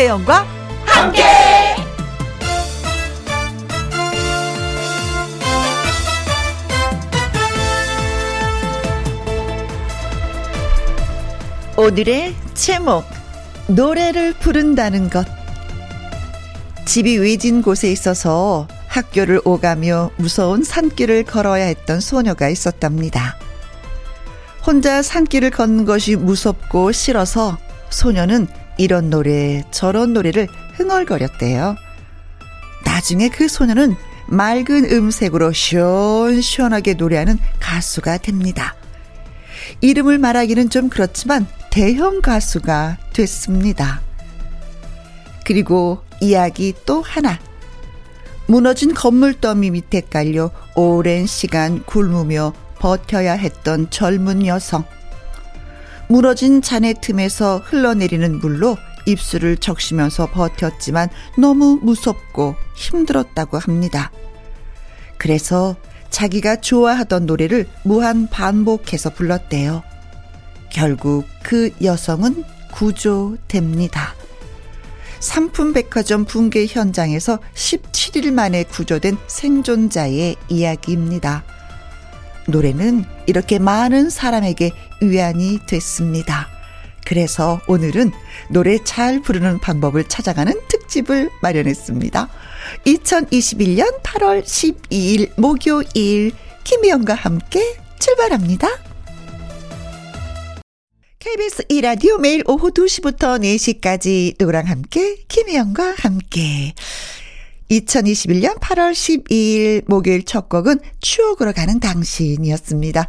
김혜영과 함께. 오늘의 제목 노래를 부른다는 것 집이 외진 곳에 있어서 학교를 오가며 무서운 산길을 걸어야 했던 소녀가 있었답니다. 혼자 산길을 걷는 것이 무섭고 싫어서 소녀는 이런 노래 저런 노래를 흥얼거렸대요. 나중에 그 소녀는 맑은 음색으로 시원시원하게 노래하는 가수가 됩니다. 이름을 말하기는 좀 그렇지만 대형 가수가 됐습니다. 그리고 이야기 또 하나. 무너진 건물 더미 밑에 깔려 오랜 시간 굶으며 버텨야 했던 젊은 여성. 무너진 잔해 틈에서 흘러내리는 물로 입술을 적시면서 버텼지만 너무 무섭고 힘들었다고 합니다. 그래서 자기가 좋아하던 노래를 무한 반복해서 불렀대요. 결국 그 여성은 구조됩니다. 삼품백화점 붕괴 현장에서 17일 만에 구조된 생존자의 이야기입니다. 노래는 이렇게 많은 사람에게 위안이 됐습니다. 그래서 오늘은 노래 잘 부르는 방법을 찾아가는 특집을 마련했습니다. 2021년 8월 12일 목요일 김희영과 함께 출발합니다. KBS 2라디오 매일 오후 2시부터 4시까지 누구랑 함께 김혜영과 함께 2021년 8월 12일 목요일 첫 곡은 추억으로 가는 당신이었습니다.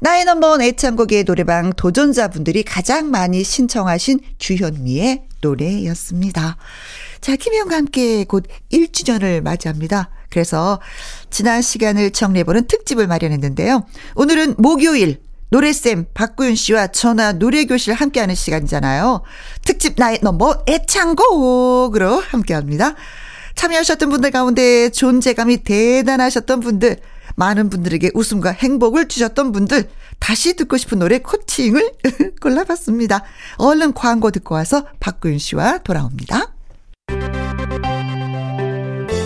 나의 넘버원 애창곡의 노래방 도전자분들이 가장 많이 신청하신 주현미의 노래였습니다. 자, 김혜영과 함께 곧 1주년을 맞이합니다. 그래서 지난 시간을 정리해보는 특집을 마련했는데요. 오늘은 목요일 노래쌤 박구윤 씨와 전화 노래교실 함께하는 시간이잖아요. 특집 나의 넘버 애창곡으로 함께합니다. 참여하셨던 분들 가운데 존재감이 대단하셨던 분들, 많은 분들에게 웃음과 행복을 주셨던 분들, 다시 듣고 싶은 노래 코칭을 골라봤습니다. 얼른 광고 듣고 와서 박구윤 씨와 돌아옵니다.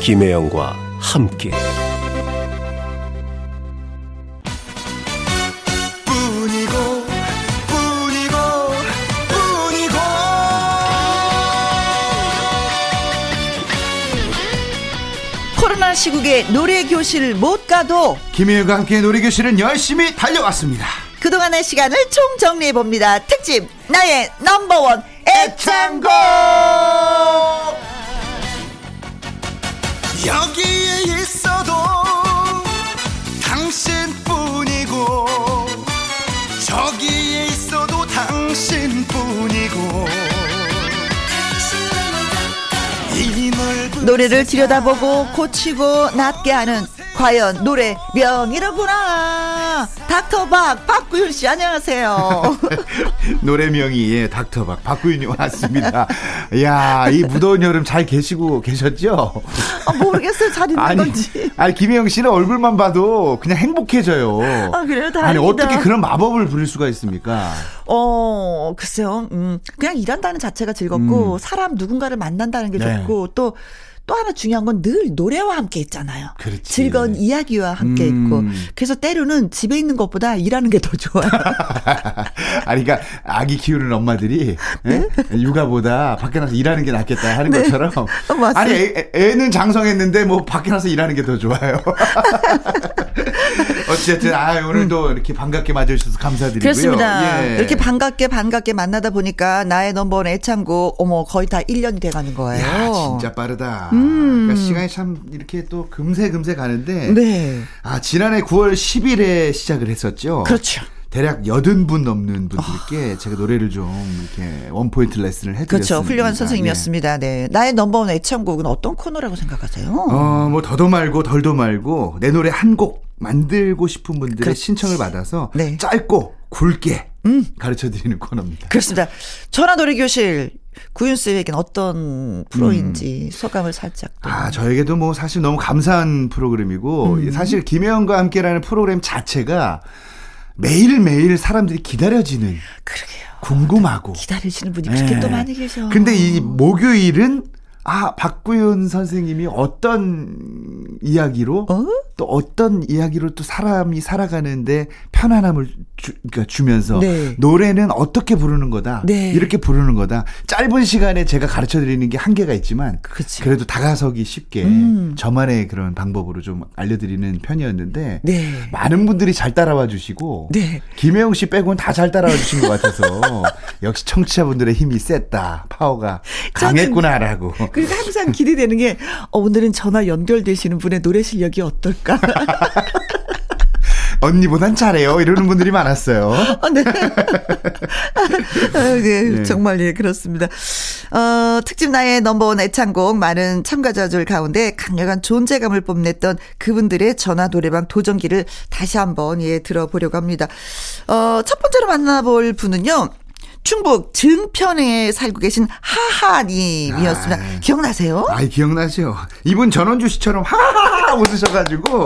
김혜영과 함께. 시국에 노래 교실 못 가도 김혜영과 함께 노래 교실은 열심히 달려왔습니다. 그동안의 시간을 총 정리해 봅니다. 특집 나의 넘버원 애창곡 여기 노래를 들여다보고 고치고 낫게 하는 과연 노래 명이로구나. 닥터박 박구윤 씨 안녕하세요. 노래 명이 예, 닥터박 박구윤이 왔습니다. 야, 이 무더운 여름 잘 계시고 계셨죠? 아, 모르겠어요. 잘 있는 아니, 건지. 아니 김혜영 씨는 얼굴만 봐도 그냥 행복해져요. 아, 그래요? 다행이다. 아니 어떻게 그런 마법을 부릴 수가 있습니까? 어, 글쎄요. 음, 그냥 일한다는 자체가 즐겁고 음. 사람 누군가를 만난다는 게 네. 좋고 또 또 하나 중요한 건 늘 노래와 함께 있잖아요. 그렇지. 즐거운 이야기와 함께 음. 있고. 그래서 때로는 집에 있는 것보다 일하는 게 더 좋아요. 아니 그러니까 아기 키우는 엄마들이 네? 예? 육아보다 밖에 나서 일하는 게 낫겠다 하는 것처럼 어. 아니 애, 애는 장성했는데 뭐 밖에 나서 일하는 게 더 좋아요. 어쨌든 아 오늘도 이렇게 반갑게 맞아주셔서 감사드리고요. 음. 그렇습니다. 예. 이렇게 반갑게 반갑게 만나다 보니까 나의 넘버원 애창곡 어머 거의 다 1년이 돼 가는 거예요. 야 진짜 빠르다. 음. 그러니까 시간이 참 이렇게 또 금세 금세 가는데. 네. 아 지난해 9월 10일에 시작을 했었죠. 그렇죠. 대략 80분 넘는 분들께 제가 노래를 좀 이렇게 원포인트 레슨을 해드렸습니다. 그렇죠. 훌륭한 선생님이었습니다. 네. 나의 넘버원 애창곡은 어떤 코너라고 생각하세요? 어, 뭐 더도 말고 덜도 말고 내 노래 한 곡 만들고 싶은 분들의 그렇지. 신청을 받아서 네. 짧고 굵게 음. 가르쳐 드리는 코너입니다. 그렇습니다. 전화 노래 교실 구윤 쌤에겐 어떤 프로인지 소감을 살짝 또. 아, 저에게도 뭐 사실 너무 감사한 프로그램이고 음. 사실 김혜영과 함께라는 프로그램 자체가 매일매일 사람들이 기다려지는 그러게요. 궁금하고. 기다리시는 분이 그렇게 네. 또 많이 계셔. 근데 이 목요일은 아 박구윤 선생님이 어떤 이야기로 어? 또 어떤 이야기로 또 사람이 살아가는데 편안함을 주, 그러니까 주면서 네. 노래는 어떻게 부르는 거다 네. 이렇게 부르는 거다 짧은 시간에 제가 가르쳐 드리는 게 한계가 있지만 그치. 그래도 다가서기 쉽게 음. 저만의 그런 방법으로 좀 알려드리는 편이었는데 네. 많은 분들이 잘 따라와 주시고 네. 김혜영 씨 빼고는 다 잘 따라와 주신 것 같아서 역시 청취자분들의 힘이 셌다 파워가 강했구나라고 그리고 항상 기대되는 게 어, 오늘은 전화 연결되시는 분의 노래 실력이 어떨까? 언니보단 잘해요 이러는 분들이 많았어요. 아, 네. 아, 네, 네. 정말 예 그렇습니다. 어, 특집 나의 넘버원 애창곡 많은 참가자들 가운데 강력한 존재감을 뽐냈던 그분들의 전화 노래방 도전기를 다시 한번 예 들어보려고 합니다. 어, 첫 번째로 만나볼 분은요. 충북 증편에 살고 계신 하하님이었습니다. 아. 기억나세요? 아이 기억나죠? 이분 전원주 씨처럼 하하하 웃으셔가지고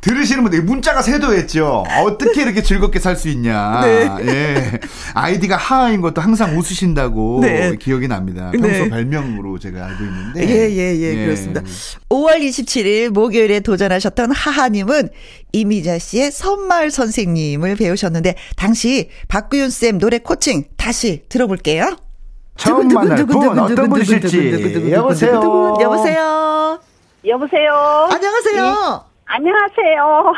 들으시는 분들 문자가 쇄도했죠. 어떻게 이렇게 즐겁게 살 수 있냐. 네. 예. 아이디가 하하인 것도 항상 웃으신다고 네. 기억이 납니다. 평소 네. 별명으로 제가 알고 있는데. 예, 예, 예, 그렇습니다. 5월 27일 목요일에 도전하셨던 하하님은 이미자 씨의 선마을 선생님을 배우셨는데, 당시 박구윤 쌤 노래 코칭 다시 들어볼게요. 처음 만날 분 어떤 분이실지 여보세요. 여보세요. 여보세요. 안녕하세요. 안녕하세요.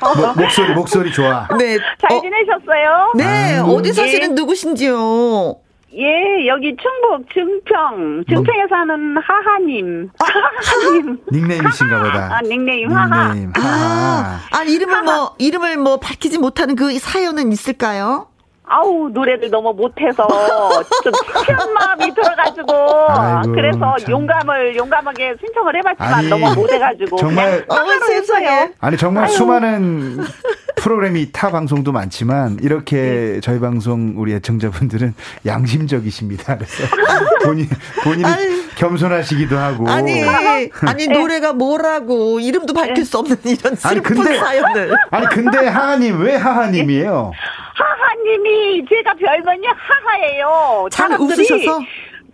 뭐, 목, 목소리 목소리 좋아. 네. 잘 어, 지내셨어요? 네, 아이고. 어디 사시는 누구신지요? 예, 여기 충북 증평, 증평에 사는 하하님. 아, 하하님. 닉네임이신가 보다. 아, 닉네임 하하. 닉네임 아, 하하. 아, 이름을 뭐, 이름을 뭐 밝히지 못하는 그 사연은 있을까요? 아우, 노래를 너무 못해서 좀 창피한 마음이 들어가지고. 아이고, 그래서 참. 용감을, 용감하게 신청을 해봤지만 아니, 너무 못해가지고. 정말- 하하로 세상에. 아니 정말 아유. 수많은 프로그램이 타 방송도 많지만 이렇게 저희 방송 우리 애청자분들은 양심적이십니다. 그래서 본인 본인이 아유. 겸손하시기도 하고 아니, 아니, 노래가 뭐라고, 이름도 밝힐 수 없는 이런 아니, 슬픈 근데- 사연을. 아니 근데 하하님 왜 하하님이에요? 하하님이 제가 별명이 하하예요. 잘 사람들이 웃으셔서?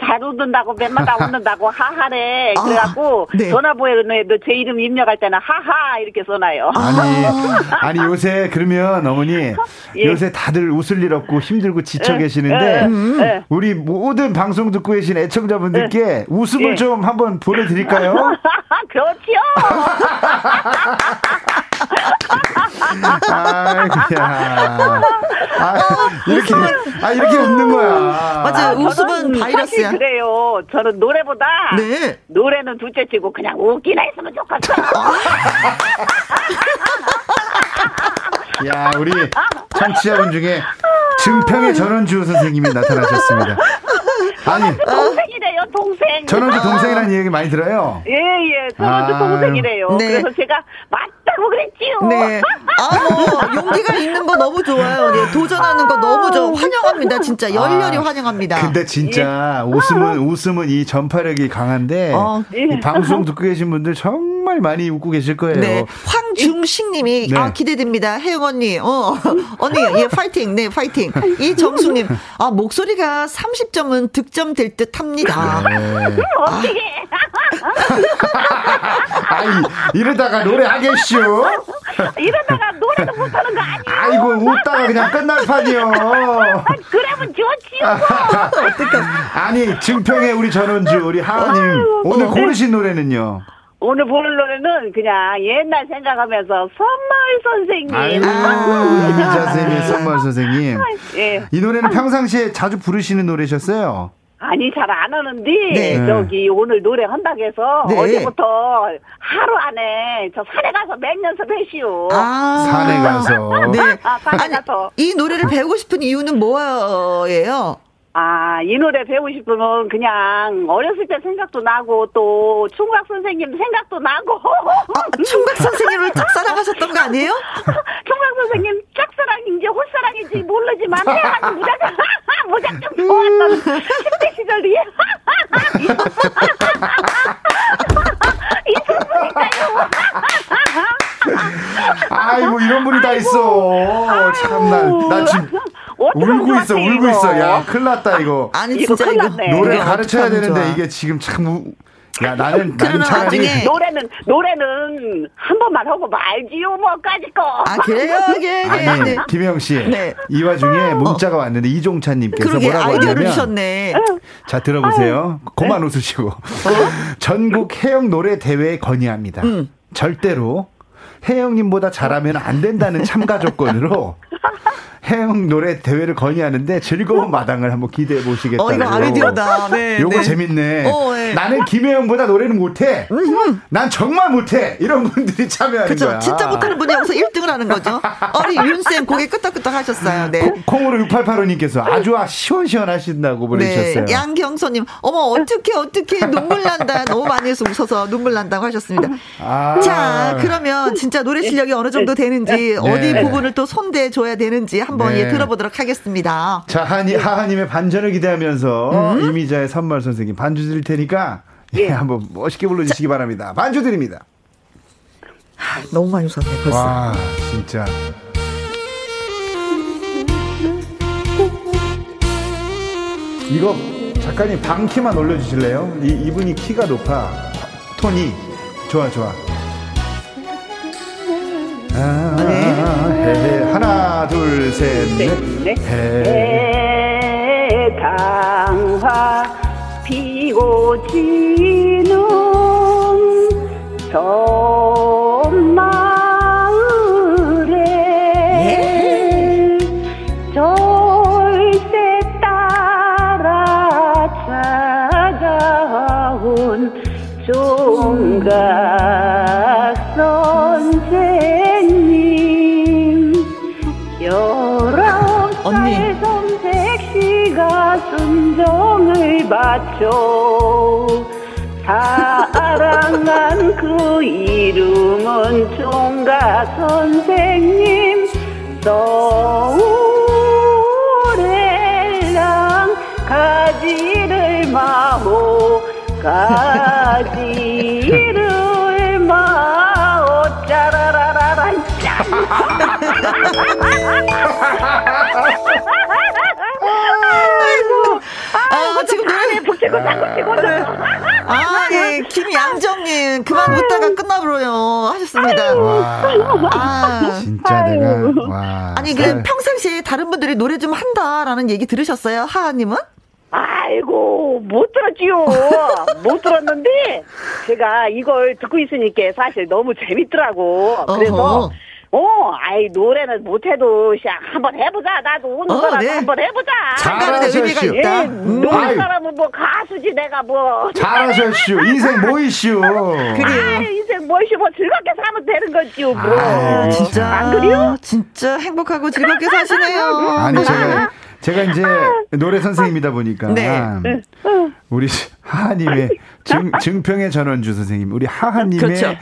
잘 웃는다고 맨날 다 웃는다고 하하래. 아, 그래갖고 네. 전화번호에도 제 이름 입력할 때는 하하 이렇게 써놔요. 아니 아니 요새 그러면 어머니 예. 요새 다들 웃을 일 없고 힘들고 지쳐 예, 계시는데 예, 예. 우리 모든 방송 듣고 계신 애청자분들께 웃음을 예. 좀 한번 보내드릴까요? 그렇지요. 아이고야. 아, 이렇게, 아, 이렇게 웃는 거야. 맞아요. 웃음은 저는 바이러스야. 사실 그래요. 저는 노래보다 네. 노래는 둘째 치고 그냥 웃기나 했으면 좋겠어요. 야, 우리 청취자분 중에 증평의 전원주 선생님이 나타나셨습니다. 아니, 동생. 전원주 동생이라는 얘기 많이 들어요. 예, 예. 전원주 아. 동생이래요. 네. 그래서 제가 맞다고 그랬지요. 네. 아, 뭐, 용기가 있는 거 너무 좋아요. 네, 도전하는 거 너무 저 환영합니다. 진짜 열렬히 아, 환영합니다. 근데 진짜 웃음은, 웃음은 이 전파력이 강한데, 어. 이 방송 듣고 계신 분들 정말 많이 웃고 계실 거예요. 네. 황중식 님이, 네. 아, 기대됩니다. 혜영 언니, 어, 언니, 예, 파이팅, 네, 파이팅. 이 정숙 님, 아, 목소리가 30점은 득점 될 듯 합니다. 네. 어떻게? 아이, 이러다가 노래 하겠쇼? 이러다가 노래도 못하는 거 아니에요? 아이고, 웃다가 그냥 끝날 판이요. 아, 그러면 좋지요. 아니 증평의 우리 전원주 우리 하하님 오늘 고르신 노래는요. 오늘 부를 노래는 그냥 옛날 생각하면서 선마을 선생님. 아이고 이미자 쌤의 선물 선생님. 예. 이 노래는 평상시에 자주 부르시는 노래셨어요. 아니 잘 안 하는데 네. 저기 오늘 노래 한다고 해서 네. 어제부터 하루 안에 저 산에 가서 몇 연습 했시오. 아. 산에 가서. 네. 아, 산에 아니, 가서. 이 노래를 배우고 싶은 이유는 뭐예요? 아, 이 노래 배우고 싶으면 그냥 어렸을 때 생각도 나고 또 총각 선생님 생각도 나고 아, 총각 선생님을 짝사랑하셨던 거 아니에요? 총각 선생님 짝사랑인지 홀사랑인지 모르지만 해가지고 무작정 무작정 좋았던 10대 시절이 있었으니까요. 아이고 이런 분이 다 있어. 참나 나 지금 울고 있어, 울고. 있어. 야, 큰일 났다, 이거. 아니 이거 진짜 큰일 이거 났네. 노래 이거 가르쳐야 되는데 좋아. 이게 지금 참 우- 야 나는 나는 차라리 나중에 노래는 노래는 한 번만 하고 말지요 뭐까지 거. 아 그래요 네, 네, 아니 네. 김혜영 씨. 네. 이 와중에 문자가 왔는데 이종찬님께서 뭐라고 아이디어를 하냐면 주셨네. 자 들어보세요. 그만 웃으시고 전국 해영 노래 대회 건의합니다. 음. 절대로 해영님보다 잘하면 안 된다는 참가 조건으로 해영 노래 대회를 건의하는데 즐거운 마당을 한번 기대해 보시겠다고. 어 이거 아이디어다. 네. 요거 네. 재밌네. 어, 네. 나는 김혜영보다 노래는 못해. 난 정말 못해. 이런 분들이 참여하는 그렇죠. 거야. 진짜 못하는 분이 여기서 1등을 하는 거죠. 어리 윤쌤 고개 끄덕끄덕 하셨어요. 네. 콩- 콩으로 6885님께서 아주 시원시원하신다고 보내주셨어요. 네, 양경선님, 어머 어떻게 어떻게 눈물 난다. 너무 많이 해서 웃어서 눈물 난다고 하셨습니다. 아. 자, 그러면 진짜 노래 실력이 어느 정도 되는지 어디 네. 부분을 또 손대 줘야 되는지 한번 네. 예, 들어보도록 하겠습니다. 자, 하니, 하하님의 반전을 기대하면서 음? 이미자의 선물 선생님 반주 드릴 테니까 예, 한번 멋있게 불러주시기 바랍니다. 반주 드립니다. 너무 많이 웃었네 벌써. 와, 진짜. 이거 작가님 방키만 올려주실래요? 이, 이분이 키가 높아. 톤이. 좋아, 좋아. 아. 하나, 둘, 셋, 넷. 해. 해당화 피고 지는 섬 바쳐 사랑한 그 이름은 종가 선생님 서울에랑 가지를 마오 가지를 마오. 짜라라라라 짜 아, 지금 노래 북치고 자꾸 치고 아, 예, 김양정님 그만 웃다가 끝나버려요 하셨습니다. 와, 아. 진짜 내가, 와. 아니 그 쌀- 평상시에 다른 분들이 노래 좀 한다라는 얘기 들으셨어요 하하님은? 아이고 못 들었지요 못 들었는데 제가 이걸 듣고 있으니까 사실 너무 재밌더라고 그래서 어허. 어 아이 노래는 못해도 그냥 한번 해보자 나도 오는 어, 거라도 네. 한번 해보자 의미가 잘하셨슈. 있다. 예, 음. 노래 아유. 사람은 뭐 가수지 내가 뭐 잘하셨슈. 인생 뭐 이슈. 그래요. 아이, 인생 뭐시 뭐 즐겁게 살면 되는 거지요 뭐 아유, 진짜 안 그래요? 진짜 행복하고 즐겁게 사시네요. 아니 제가 제가 이제 노래 선생님이다 보니까 네. 우리 하하님의 증, 증평의 전원주 선생님, 우리 하하님의 그렇죠.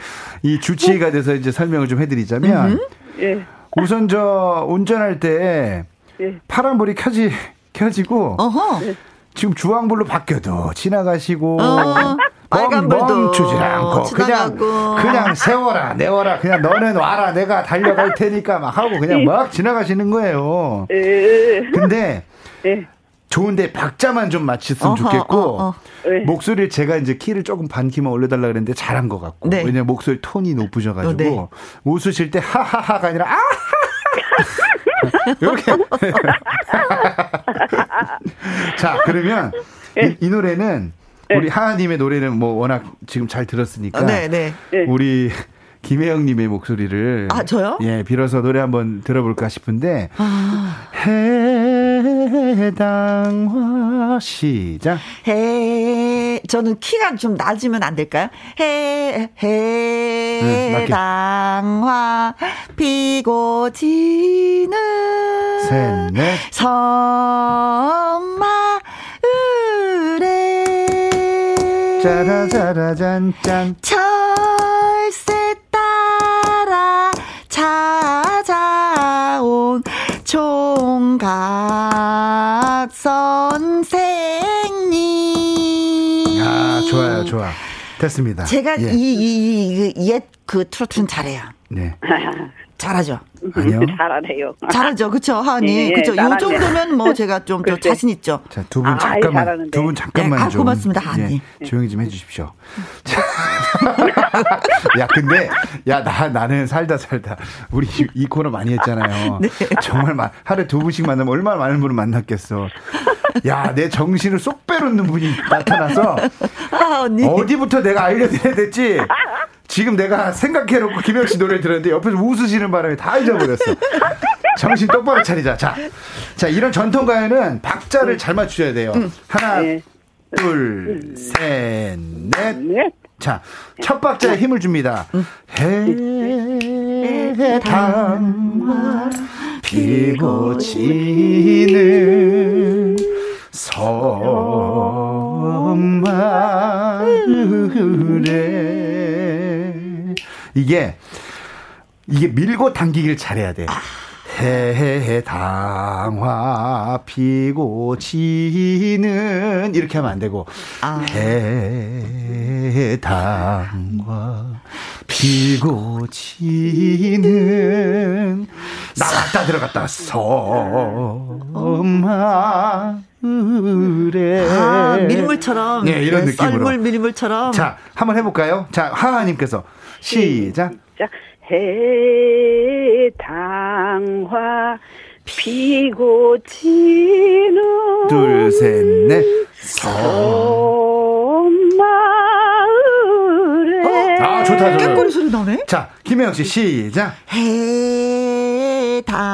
이 주치의가 돼서 이제 설명을 좀 해드리자면 예. 우선 저 운전할 때 예. 파란불이 켜지 켜지고 어허. 지금 주황불로 바뀌어도 지나가시고 어, 빨간 불도 멈추질 않고 그냥 지나가고. 그냥 세워라 내워라 그냥 너는 와라 내가 달려갈 테니까 막 하고 그냥 막 지나가시는 거예요. 예. 근데 예. 좋은데 박자만 좀 맞췄으면 좋겠고 어, 어. 네. 목소리를 제가 이제 키를 조금 반 키만 올려달라 그랬는데 잘한 것 같고 네. 왜냐면 목소리 톤이 높으셔가지고 어, 네. 웃으실 때 하하하가 아니라 아하하 이렇게 자 그러면 이, 이 노래는 우리 하하님의 노래는 뭐 워낙 지금 잘 들었으니까 네, 네. 우리 김혜영님의 목소리를 아, 저요? 예 빌어서 노래 한번 들어볼까 싶은데 아, 해 당화. 시작. 해 저는 키가 좀 낮으면 안 될까요? 해 응, 맞게. 해당화. 피고 지는 셋넷. 섬마을에 짜라짜라짠짠. 철새 따라 찾아온 총각 선생님. 아 좋아요 좋아 됐습니다 제가 예. 이이옛그 트로트는 잘해요. 네. 잘하죠. 아니요. 잘하네요. 잘하죠. 그쵸, 하은이. 예, 예, 그쵸. 요. 정도면 뭐 제가 좀. 자신 있죠. 자, 두분 아이, 잠깐만, 잘하는데. 두분 잠깐만 네, 아, 좀. 고맙습니다, 하니. 예, 조용히 좀 해주십시오. 자. 야, 근데, 야, 나, 나는 살다 살다. 우리 이, 이 코너 많이 했잖아요. 네. 정말 마, 하루에 두 분씩 만나면 얼마나 많은 분을 만났겠어. 야, 내 정신을 쏙 빼놓는 분이 나타나서 아, 언니. 어디부터 내가 알려드려야 될지 지금 내가 생각해놓고 김영 씨 노래 들었는데 옆에서 웃으시는 바람에 다 잊어버렸어. 정신 똑바로 차리자. 자, 자 이런 전통 가요는 박자를 잘 맞추셔야 돼요. 하나, 네. 둘, 셋, 넷. 네. 자, 첫 박자에 힘을 줍니다. 해당화 피고 지는 섬마을에 이게 이게 밀고 당기기를 잘해야 돼. 해당화 피고 지는 이렇게 하면 안 되고 아. 해 당화 피고 지는 나갔다 들어갔다 섬마을에 아, 밀물처럼. 네, 이런 느낌으로. 썰물 밀물처럼. 자 한번 해볼까요? 자 하하님께서 시작. 자, 해당화 피고 지는 둘셋넷. 엄마을에 아 좋다 좋다. 깽꼬리 소리 나네? 자 김혜영 씨 시작.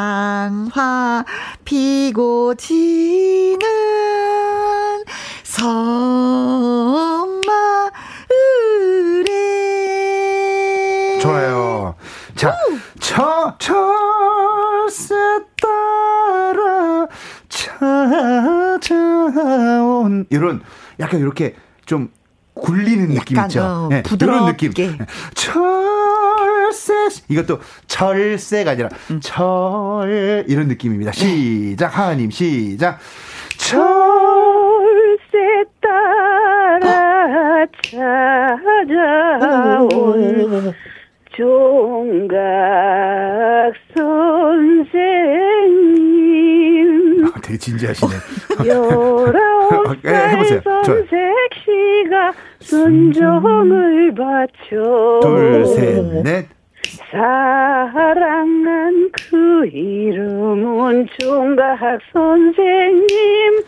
해당화 피고 지는 섬마을에 좋아요 자 저, 철새 따라 찾아온 이런 약간 이렇게 좀 굴리는 느낌 있죠. 어, 네, 부드럽게. 이런 느낌. 철새 이것도 철새가 아니라 음. 철 이런 느낌입니다. 시작 하하님 시작. 철 철새 따라 찾아온 종각 선생님 아, 되게 진지하시네. 열아홉 예, 해보세요. 선색시가 순종을 바쳐 둘셋넷. 사랑한 그 이름은 총각 선생님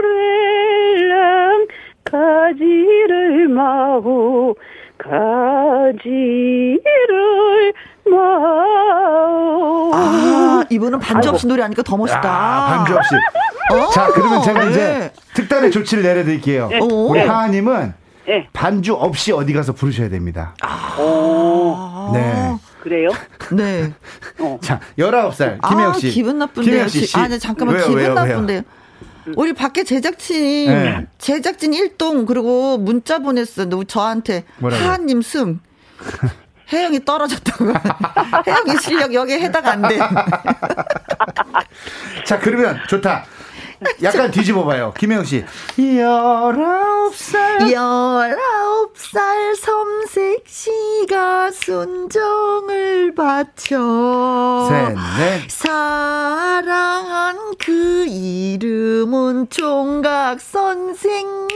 서울에랑 가지를 마고 가지를 마오 아, 이분은 반주 없이 노래하니까 더 멋있다. 아, 반주 없이. 어, 자, 그러면 제가 네. 이제 특단의 조치를 내려드릴게요. 네. 우리 네. 하하님은 예. 반주 없이 어디 가서 부르셔야 됩니다. 오 네. 그래요? 네. 자, 19살, 김혜영 씨. 아, 기분 나쁜데요. 김혜영 씨. 지- 아, 네, 잠깐만. 왜요, 기분 왜요, 왜요? 나쁜데요. 우리 밖에 제작진, 네. 제작진 일동 그리고 문자 보냈어. 너 저한테. 뭐라고요? 하하님 승. 혜영이 떨어졌다고. 혜영이 실력 여기에 해당 안 돼. 자, 그러면 좋다. 약간 뒤집어 봐요. 김혜영 씨. 19살. 열아홉 살 섬색 씨가 순정을 바쳐 셋, 넷. 사랑한 그 이름은 총각 선생님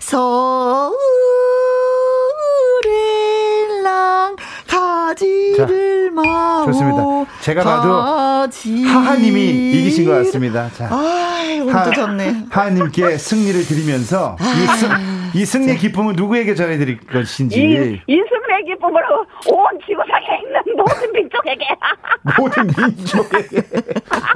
서울에 랑 가지를 마오 좋습니다. 제가 봐도 하하님이 이기신 것 같습니다. 자. 아이 운도 좋네 하하님께 승리를 드리면서 이, 승, 이 승리 기쁨을 누구에게 전해드릴 것인지 이 인승의 기쁨으로 온 지구상에 있는 모든 민족에게 모든 민족에게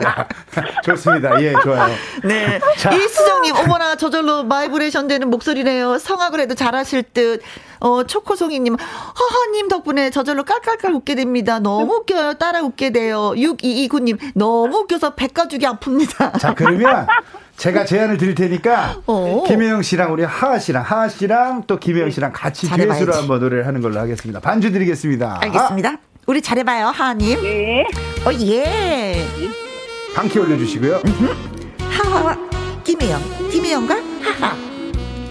야, 좋습니다. 예, 좋아요. 네. 자. 이수정님, 어머나, 저절로 바이브레이션 되는 목소리네요. 성악을 해도 잘하실 듯. 어, 초코송이님, 하하님 덕분에 저절로 깔깔깔 웃게 됩니다. 너무 웃겨요. 따라 웃게 돼요. 6229님, 너무 웃겨서 뱃가죽이 아픕니다. 자, 그러면 제가 제안을 드릴 테니까 어. 김혜영 씨랑 우리 하하 씨랑 하하 씨랑 또 김혜영 씨랑 같이. 듀엣으로 한번 노래를 하는 걸로 하겠습니다. 반주 드리겠습니다. 알겠습니다. 우리 잘해봐요, 하하님. 네. 어, 예. 아, 한키 올려주시고요. 하하와 김혜영, 김혜영과 하하.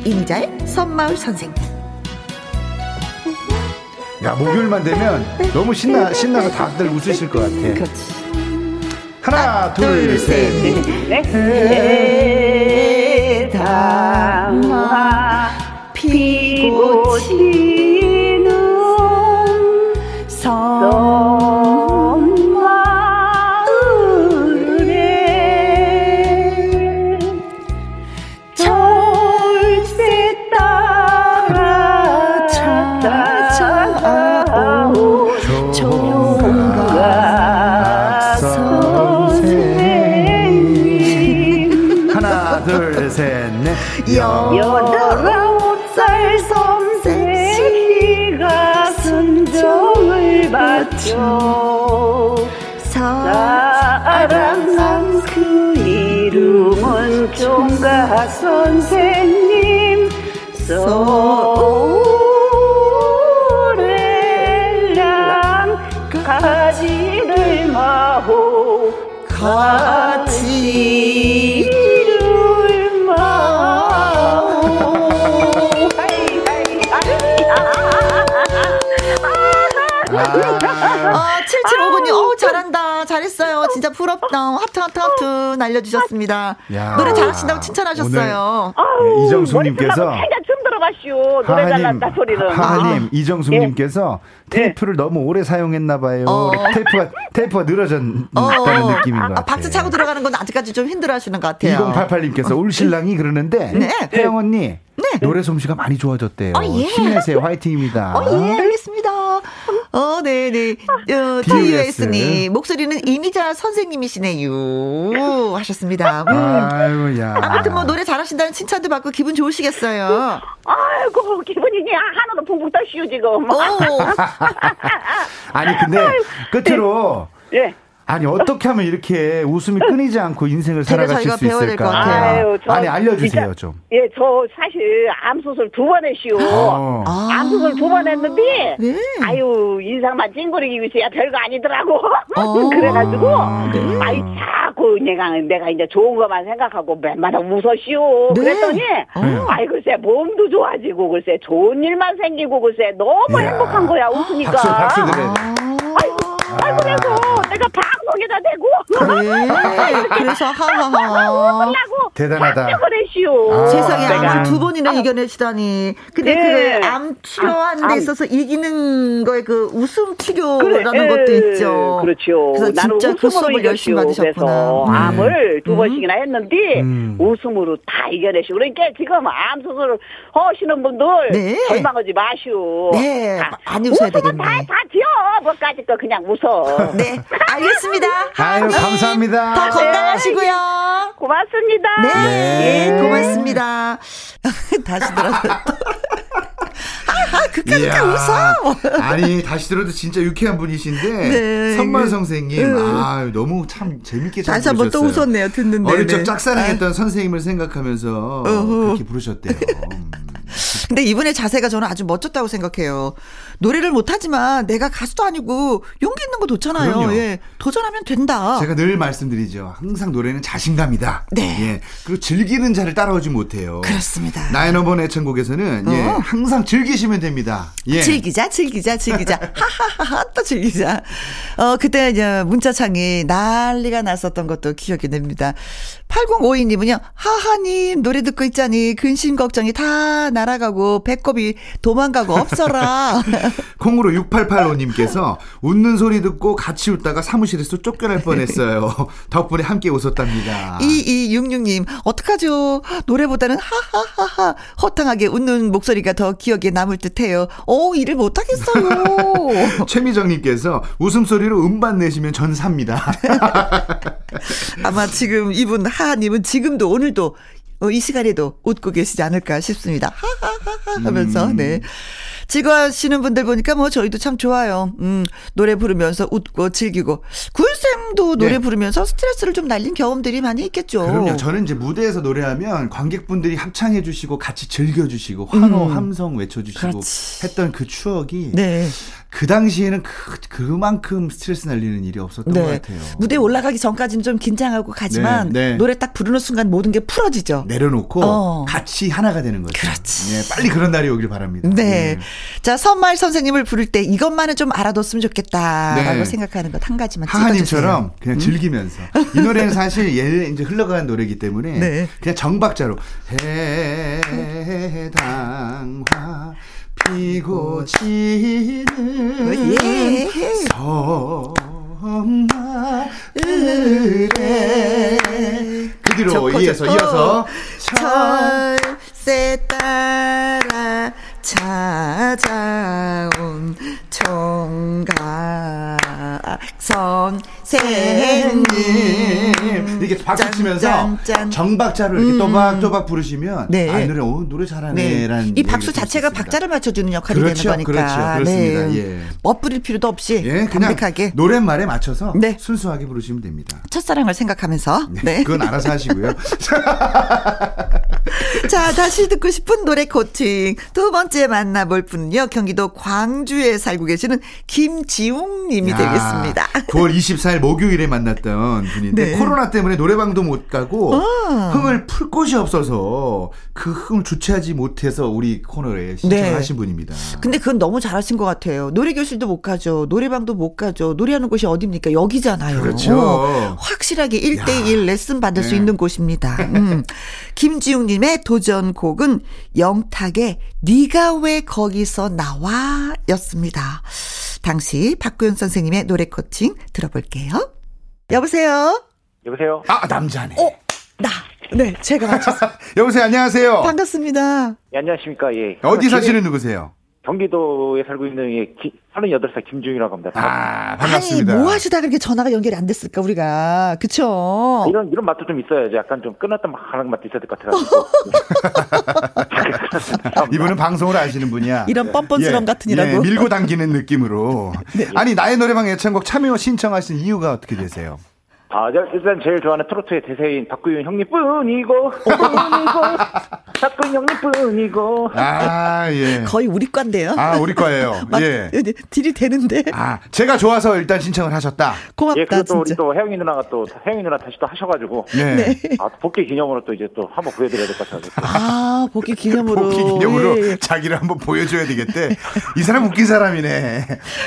임자의 선마을 선생님. 야 목요일만 되면 너무 신나 신나서 다들 웃으실 것 같아. 하나 둘 셋. 네. 담아 피고 지 넷. 열아홉 살 선생이가 순정을 바쳐 사랑한 그 이름은 종가 선생님 소래랑 가지를 마호 가지 잘했어요. 진짜 부럽다. 하트, 하트, 하트 날려주셨습니다. 야. 노래 잘하신다고 칭찬하셨어요. 네, 좀 들어봤슈 노래 하하님, 잘났다 소리는 하하님, 이정숙님께서 테이프를 너무 오래 사용했나봐요. 어. 테이프가 테이프가 늘어졌다는 어, 느낌인 것 아, 같아요. 박수 차고 들어가는 건 아직까지 좀 힘들어 하시는 것 같아요. 2088님께서 울 신랑이 그러는데 네. 혜영 언니 노래 솜씨가 많이 좋아졌대요. 어, 예. 힘내세요, 화이팅입니다. 어, 예, 알겠습니다. 어, 네 네. 어, DUS. TUS님, 목소리는 이미자 선생님이시네요. 하셨습니다. 음. 아유야. 아무튼 뭐 노래 잘하신다는 칭찬도 받고 기분 좋으시겠어요. 아이고 기분이 그냥 하나도 붕붕 떠시오 지금 오, 아니 근데 끝으로 예. 아니 어떻게 하면 이렇게 웃음이 끊이지 않고 인생을 살아가실 수 있을까? 같아요. 아유, 저 아니 알려주세요 진짜- 좀. 예, 저 사실 암 수술 두 번 했시오. 어. 아. 암 수술 두 번 했는데, 네. 아유 인상만 찡그리기 위해서야 별거 아니더라고. 어. 그래가지고, 네. 아이 자꾸 내가 내가 이제 좋은 것만 생각하고 맨마다 웃었시오. 네. 그랬더니, 네. 아이 글쎄 몸도 좋아지고 글쎄 좋은 일만 생기고 글쎄 너무 이야. 행복한 거야 웃으니까. 박수 박수 드려요. 아이고, 아이고 그래서 내가 방송에다 대고. 네. 그래서 하하하. 대단하다. 아. 세상에 내가- 암을 두 번이나 이겨내시다니. 근데 네. 그암 치료하는 암, 데 암. 있어서 이기는 거에 그 웃음 치료라는 그래, 것도 에, 있죠. 그렇죠. 그래서 진짜 그 수업을 열심히. 받으셨구나. 음. 암을 두 번씩이나 했는데 음. 웃음으로 다 이겨내시고 그러니까 지금 암 수술 하시는 분들 네. 절망하지 마시오. 네, 다 많이 웃어야 되겠네. 다, 다 지어. 뭐까지 거 그냥 웃어. 네, 알겠습니다. 아유 하님, 감사합니다. 더 건강하시고요. 고맙습니다. 네, 네. 고맙습니다. 다시 들어서. 아, 그까지 이야, 웃어. 아니 다시 들어도 진짜 유쾌한 분이신데 네. 선만 선생님 음. 아 너무 참 재밌게 잘 다시 한번 또. 웃었네요, 듣는데. 어릴 적 네. 짝사랑했던 선생님을 생각하면서 어허. 그렇게 부르셨대요. 음. 근데 이분의 자세가 저는 아주 멋졌다고 생각해요. 노래를 못하지만 내가 가수도 아니고 용기 있는 거 좋잖아요. 그럼요. 예. 도전하면 된다. 제가 늘 말씀드리죠. 항상 노래는 자신감이다. 네. 예. 그리고 즐기는 자를 따라오지 못해요. 그렇습니다. 나의 넘버원 애창곡에서는 예, 어. 항상 즐기시면 됩니다. 예. 즐기자, 즐기자, 즐기자. 하하하하, 또 즐기자. 어, 그때 문자창이 난리가 났었던 것도 기억이 납니다. 8052님은요, 하하님, 노래 듣고 있자니 근심 걱정이 다 날아가고, 배꼽이 도망가고 없어라. 콩으로 6885님께서 웃는 소리 듣고 같이 웃다가 사무실에서 쫓겨날 뻔 했어요. 덕분에 함께 웃었답니다. 2266님, 어떡하죠? 노래보다는 하하하하, 허탕하게 웃는 목소리가 더 기억에 남을 듯 해요. 어, 일을 못하겠어요. 최미정님께서 웃음소리로 음반 내시면 전 삽니다. 아마 지금 이분 하하님은 지금도 오늘도 어, 이 시간에도 웃고 계시지 않을까 싶습니다. 하하하하 하면서, 음. 네. 즐거워하시는 분들 보니까 뭐 저희도 참 좋아요. 음, 노래 부르면서 웃고 즐기고. 구일쌤도 노래 네. 부르면서 스트레스를 좀 날린 경험들이 많이 있겠죠. 그럼요. 저는 이제 무대에서 노래하면 관객분들이 합창해 주시고 같이 즐겨 주시고 환호, 함성 외쳐 주시고 음. 했던 그 추억이 네. 그 당시에는 그, 그만큼 스트레스 날리는 일이 없었던 것 같아요. 무대에 올라가기 전까지는 좀 긴장하고 가지만 네, 네. 노래 딱 부르는 순간 모든 게 풀어지죠. 내려놓고 어. 같이 하나가 되는 거죠. 그렇지. 예, 빨리 그런 날이 오길 바랍니다. 네. 예. 자, 선말 선생님을 부를 때 이것만은 좀 알아뒀으면 좋겠다라고 네. 생각하는 것 한 가지만 하하님처럼. 그냥 즐기면서 이 노래는 사실 예 이제 흘러가는 노래이기 때문에 네. 그냥 정박자로 해당화 피고 지는 예. 섬마을에 그 뒤로 좋고, 이어서 좋고. 이어서 철새 따라 찾아온 총각 선생님 님 이렇게 박수 치면서. 정박자로 이렇게 음. 또박또박 부르시면 네. 아, 이 노래 오 노래 네. 잘하네라는 이 박수 자체가. 박자를 맞춰주는 역할이 그렇죠, 되는 거니까. 그렇죠. 그렇습니다. 네. 예. 멋부릴 필요도 없이 예, 담백하게 노랫말에 맞춰서 네. 순수하게 부르시면 됩니다. 첫사랑을 생각하면서. 네. 그건 알아서 하시고요. 자, 다시 듣고 싶은 노래 코칭. 두 번째 만나볼 분은요, 경기도 광주에 살고 계시는 김지웅 님이 야, 되겠습니다. 9월 24일 목요일에 만났던 분인데 네. 코로나 때문에 노래방도 못 가고 아. 흥을 풀 곳이 없어서 그 흥을 주체하지 못해서 우리 코너에 신청하신 네. 분입니다. 근데 그건 너무 잘하신 것 같아요. 노래교실도 못 가죠. 노래방도 못 가죠. 노래하는 곳이 어딥니까? 여기잖아요. 그렇죠. 어, 확실하게 1대1 레슨 받을 수 네. 있는 곳입니다. 음. 김지웅 님의 도전곡은 영탁의 네가 왜 거기서 나와 였습니다. 당시 박구영 선생님의 노래 코칭 들어볼게요. 여보세요? 여보세요? 아 남자네. 어, 나. 네, 제가 맞췄어요. 여보세요 안녕하세요. 반갑습니다. 예, 안녕하십니까? 예. 어디 사시는 누구세요? 경기도에 살고 있는 예, 기, 38살 김중이라고 합니다. 아 반갑습니다. 아니, 뭐 하시다 그렇게 전화가 연결이 안 됐을까, 우리가. 그쵸? 이런 이런 맛도 좀 있어야죠. 약간 좀 끊었다 막 하는 맛도 있어야 될 것 같아가지고. 이분은 방송을 아시는 분이야. 이런 뻔뻔스러움 같으니라고. 예, 밀고 당기는 느낌으로. 네. 아니 나의 노래방 애창곡 참여 신청하신 이유가 어떻게 되세요? 아, 저 일단 제일 좋아하는 트로트의 대세인 박구윤 형님뿐이고, 뿐이고, 박구윤 형님뿐이고. 아 예. 거의 우리 과인데요. 아 우리 거예요. 막 예. 딜이 되는데 아 제가 좋아서 일단 신청을 하셨다. 고맙다 예, 그리고 또 우리. 또 혜영이 누나가 또, 혜영이 누나 다시 또 하셔가지고. 네. 아, 복귀 기념으로 또 이제 또 한번 보여드려야 될 것 같아서. 아 복귀 기념으로. 복귀 기념으로 예, 예. 자기를 한번 보여줘야 되겠대. 이 사람 웃긴 사람이네.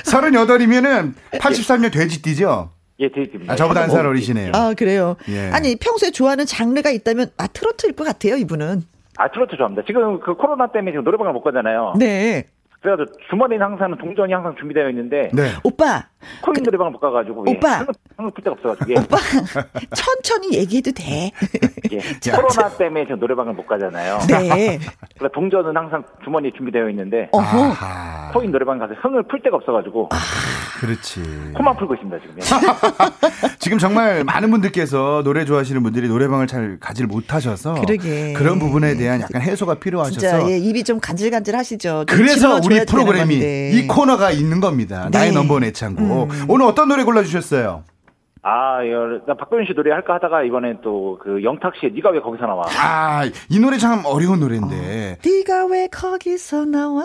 38이면은 83년 돼지띠죠? 예, 드립니다. 아, 저보다 한 살 어리시네요. 아 그래요. 예. 아니 평소에 좋아하는 장르가 있다면 아 트로트일 것 같아요 이분은. 아, 트로트 좋아합니다. 지금 그 코로나 때문에 지금 노래방을 못 가잖아요. 네. 그래가지고 주말에는 항상 동전이 항상 준비되어 있는데 네. 오빠 코인 노래방을 못 가가지고 예, 오빠. 흥을, 흥을 풀 데가 없어가지고 예. 오빠 천천히 얘기해도 돼. 예. 코로나 때문에 지금 노래방을 못 가잖아요. 네. 그래서 동전은 항상 주머니에 준비되어 있는데 어허. 아하. 코인 노래방 가서 흥을 풀 데가 없어가지고 그렇지. 코만 풀고 있습니다 지금. 예. 지금 정말 많은 분들께서 노래 좋아하시는 분들이 노래방을 잘 가지를 못하셔서 그러게. 런 부분에 대한 약간 해소가 필요하셔서 진짜 예, 입이 좀 간질간질 하시죠. 좀 그래서 우리 프로그램이. 이 코너가 있는 겁니다. 나의 네. 넘버원 애창곡. 음. 오늘 어떤 노래 골라주셨어요? 아, 예, 나 박도윤 씨 노래 할까 하다가 이번엔 또 그 영탁 씨의 네가 왜 거기서 나와? 아, 이 노래 참 어려운 노래인데. 네가 왜 거기서 나와?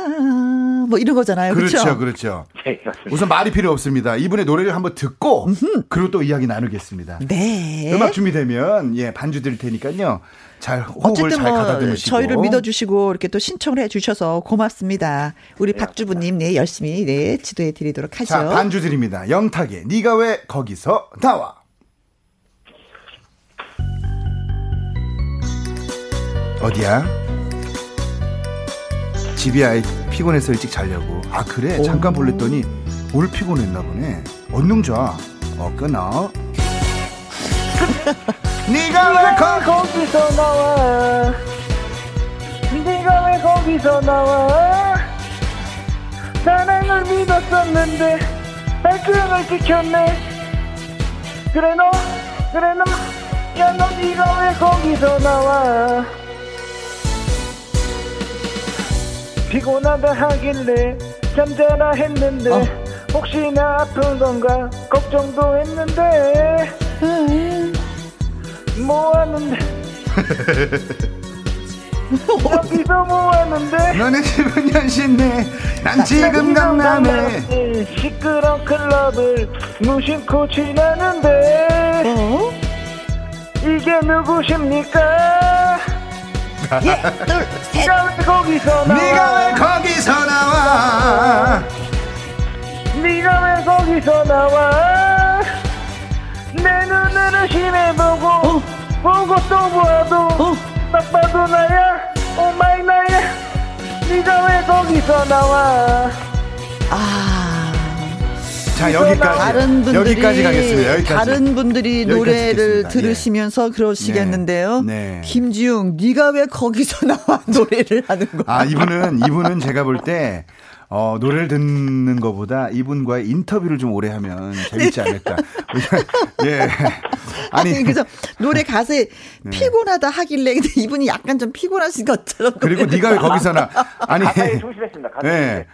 뭐 이런 거잖아요. 그렇죠, 그렇죠. 맞습니다. 우선 말이 필요 없습니다. 이분의 노래를 한번 듣고 그리고 또 이야기 나누겠습니다. 네. 음악 준비되면 예 반주 드릴 테니까요. 잘 호흡을 어쨌든 잘뭐 가다듬으시고 저희를 믿어주시고 이렇게 또 신청을 해주셔서 고맙습니다. 우리 박주부님 네 열심히 네 지도해 드리도록 하죠. 자 반주 드립니다. 영탁의 네가 왜 거기서 나와. 어디야? 집이야 피곤해서 일찍 자려고. 아 그래 잠깐 볼랬더니 오늘 피곤했나 보네. 얼른 자. 어 끊어. 네가 왜 거? 거기서 나와? 네가 왜 거기서 나와? 사랑을 믿었었는데 발등을 지켰네. 그래 너, 그래 너, 야너 네가 왜 거기서 나와? 피곤하다 하길래 잠자라 했는데 어. 혹시나 아픈 건가 걱정도 했는데 뭐 하는데 여기서 모았는데 너네 집은 현신내 난 지금 강남에 시끄러운 클럽을 무심코 지나는데 어? 이게 누구십니까? 예, 둘, 셋. 네가 왜 거기서 나와? 네가 왜 거기서 나와 네가 왜 거기서 나와? 내 눈으로 심해보고 어. 보고 또 보아도 어. 딱 봐도 나야 오마이 나야 네가 왜 거기서 나와? 아. 자 여기까지 다른 분들이 여기까지 가겠습니다 여기까지 다른 분들이 여기까지 노래를 듣겠습니다. 들으시면서 그러시겠는데요. 네. 네. 김지웅, 네가 왜 거기서 나와 노래를 하는 거야? 아 이분은 이분은 제가 볼 때 어, 노래를 듣는 것보다 이분과의 인터뷰를 좀 오래 하면 재밌지 않을까. 예. 아니, 아니, 그래서 노래 가사에 피곤하다 하길래 근데 이분이 약간 좀 피곤하신 것처럼 그리고 네가 왜 거기서 나, 아니. 가사에 충실했습니다. 가사에 예.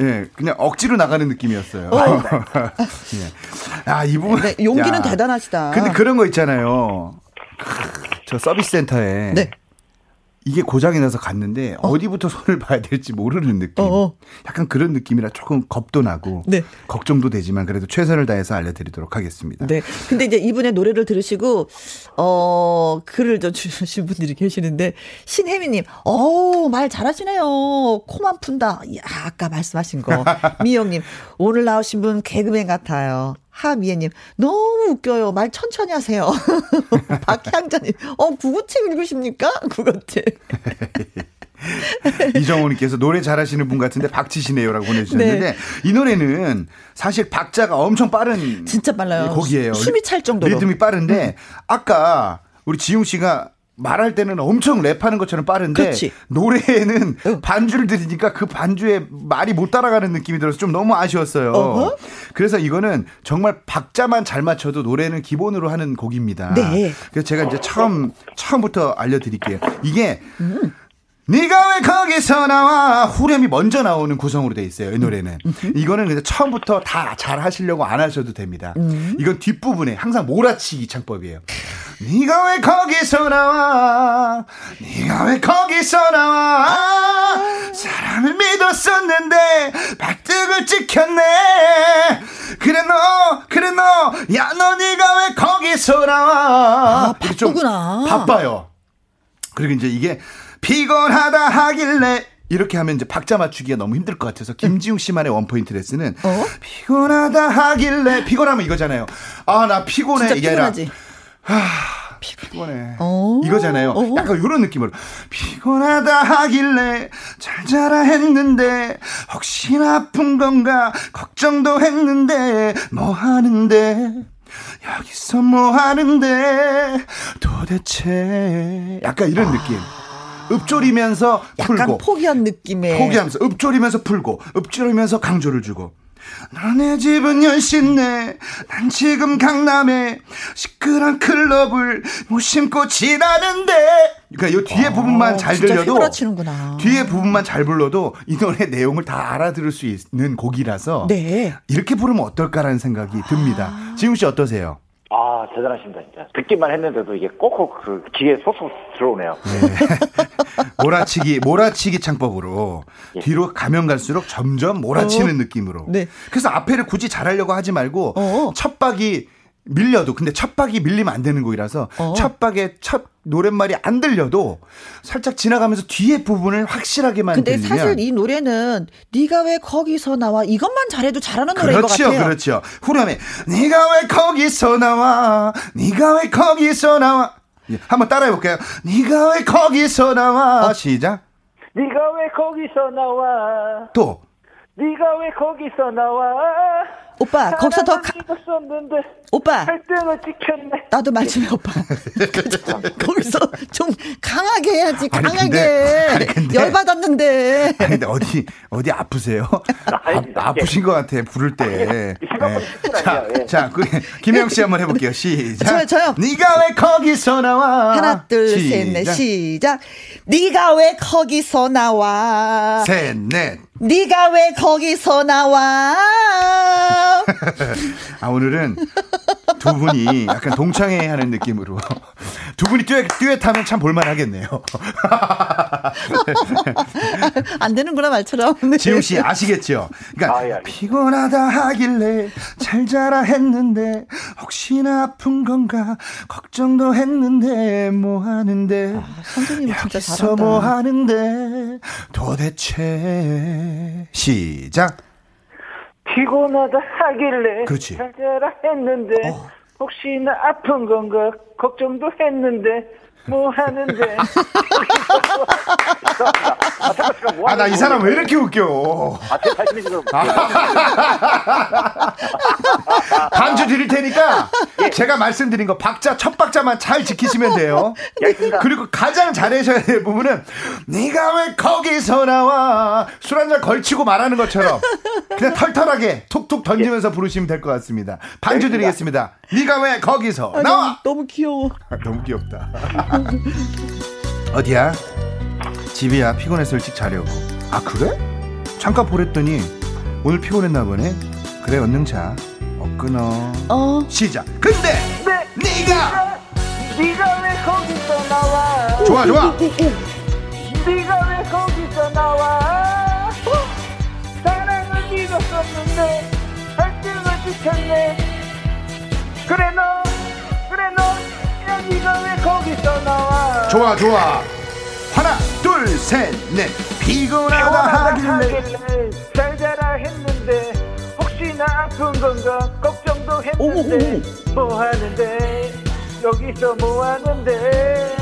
예. 예, 그냥 억지로 나가는 느낌이었어요. 예. 아, 이 부분. 네, 용기는 야. 대단하시다. 근데 그런 거 있잖아요. 저 서비스 센터에. 네. 이게 고장이 나서 갔는데 어. 디부터 손을 봐야 될지 모르는 느낌. 어, 어. 약간 그런 느낌이라 조금 겁도 나고 네. 걱정도 되지만 그래도 최선을 다해서 알려드리도록 하겠습니다. 네. 근데 이제 이분의 노래를 들으시고, 어, 글을 좀 주신 분들이 계시는데, 신혜미님, 어, 말 잘하시네요. 코만 푼다. 야, 아까 말씀하신 거. 미영님, 오늘 나오신 분 개그맨 같아요. 하미애님, 너무 웃겨요. 말 천천히 하세요. 박향자님, 어, 국어책 읽으십니까? 국어책. 이정호님께서 노래 잘하시는 분 같은데 박치시네요라고 보내주셨는데 네. 이 노래는 사실 박자가 엄청 빠른 진짜 빨라요. 곡이에요. 숨이 찰 정도로. 음. 리듬이 빠른데 아까 우리 지용 씨가 말할 때는 엄청 랩하는 것처럼 빠른데 그렇지. 노래에는 응. 반주를 들으니까 그 반주에 말이 못 따라가는 느낌이 들어서 좀 너무 아쉬웠어요. 어허. 그래서 이거는 정말 박자만 잘 맞춰도 노래는 기본으로 하는 곡입니다. 네. 그래서 제가 이제 처음 처음부터 알려드릴게요. 이게 음. 네가 왜 거기서 나와? 후렴이 먼저 나오는 구성으로 돼 있어요 이 노래는. 이거는 그냥 처음부터 다 잘 하시려고 안 하셔도 됩니다. 이건 뒷부분에 항상 몰아치기 창법이에요. 네가 왜 거기서 나와? 네가 왜 거기서 나와? 사랑을 믿었었는데 발등을 찍혔네. 그래 너 그래 너야 너 네가 왜 거기서 나와? 아, 바쁘구나. 바빠요. 그리고 이제 이게 피곤하다 하길래 이렇게 하면 이제 박자 맞추기가 너무 힘들 것 같아서 김지웅 씨만의 원포인트 레슨은 어? 피곤하다 하길래 피곤하면 이거잖아요. 아 나 피곤해 진짜 이게 아니라 피곤하지. 피곤해 어? 이거잖아요. 어? 약간 이런 느낌으로 피곤하다 하길래 잘 자라 했는데 혹시나 아픈 건가 걱정도 했는데 뭐 하는데 여기서 뭐 하는데 도대체 약간 이런 느낌. 읊조리면서 약간 풀고 포기한 느낌의. 포기하면서 읊조리면서 풀고 읊조리면서 강조를 주고 너네 집은 연신내 난 지금 강남에 시끄러운 클럽을 무심코 지나는데 그러니까 이 뒤에 부분만 잘 아, 들려도. 뒤에 부분만 잘 불러도 이 노래 내용을 다 알아들을 수 있는 곡이라서 네. 이렇게 부르면 어떨까라는 생각이 듭니다. 지훈 씨 어떠세요? 아 대단하십니다 진짜. 듣기만 했는데도 이게 꼭꼭 그 귀에 쏙쏙 들어오네요. 몰아치기 몰아치기 창법으로 예. 뒤로 가면 갈수록 점점 몰아치는 느낌으로. 네. 그래서 앞에를 굳이 잘하려고 하지 말고 어. 첫 박이 밀려도 근데 첫 박이 밀리면 안 되는 곡이라서 어. 첫 박에 첫 노랫말이 안 들려도 살짝 지나가면서 뒤에 부분을 확실하게만 근데 들리면 사실 이 노래는 네가 왜 거기서 나와 이것만 잘해도 잘하는 노래인 것 그렇죠, 같아요. 그렇죠. 후렴에 네가 왜 거기서 나와? 네가 왜 거기서 나와? 예, 한번 따라해 볼게요. 네가 왜 거기서 나와? 어. 시작. 네가 왜 거기서 나와? 또 네가 왜 거기서 나와? 오빠 거기서 더 가, 믿었었는데 오빠 발등을 찍혔네. 나도 말좀해 오빠. 거기서 좀 강하게 해야지 아니, 강하게. 근데- 아니, 근데- 열 받았는데. 아니, 근데 어디, 어디 아프세요? 아, 아프신 것 같아, 부를 때. 네. 자, 예. 자, 그, 김영 씨 한번 해볼게요. 시작. 저요, 저요. 네가 왜 거기서 나와? 하나 둘셋넷 시작. 시작. 네가 왜 거기서 나와? 셋, 넷. 네가 왜 거기서 나와? 아, 오늘은 두 분이 약간 동창회 하는 느낌으로. 두 분이 듀엣, 듀엣하면 참 볼만하겠네요. 안 되는구나 말처럼. 네. 지웅 씨 아시겠죠? 그러니까 아, 예. 피곤하다 하길래 잘 자라 했는데 혹시나 아픈 건가 걱정도 했는데 뭐 하는데 선생님은 진짜 여기서 잘한다. 뭐 하는데 도대체 시작 피곤하다 하길래 그렇지. 잘 자라 했는데 어. 혹시나 아픈 건가 걱정도 했는데 뭐 하는데 아나 이 사람 왜 이렇게 웃겨 아, 제 자신이 지금 반주 드릴 테니까 예. 제가 말씀드린 거 박자 첫 박자만 잘 지키시면 돼요. 그리고 가장 잘하셔야 될 부분은 네가 왜 거기서 나와 술 한 잔 걸치고 말하는 것처럼 그냥 털털하게 툭툭 던지면서 부르시면 될 것 같습니다. 반주 드리겠습니다. 네가 왜 거기서 아, 나와 너무, 너무 귀여워. 너무 귀엽다. 어디야? 집이야. 피곤해서 일찍 자려고. 아 그래? 잠깐 보랬더니 오늘 피곤했나 보네. 그래 얼른 자. 어 끊어. 어. 시작. 근데 네. 네가 네가 왜 거기서 나와 좋아 좋아. 네가 왜 거기서 나와 사랑을 믿었었는데 갈등을 지켰네 그래 너 네가 왜 거기서 나와 좋아 좋아. 하나 둘 셋 넷. 피곤하다 하길래 잘 자라 했는데 혹시나 아픈 건가 걱정도 했는데 뭐 하는데 여기서 뭐 하는데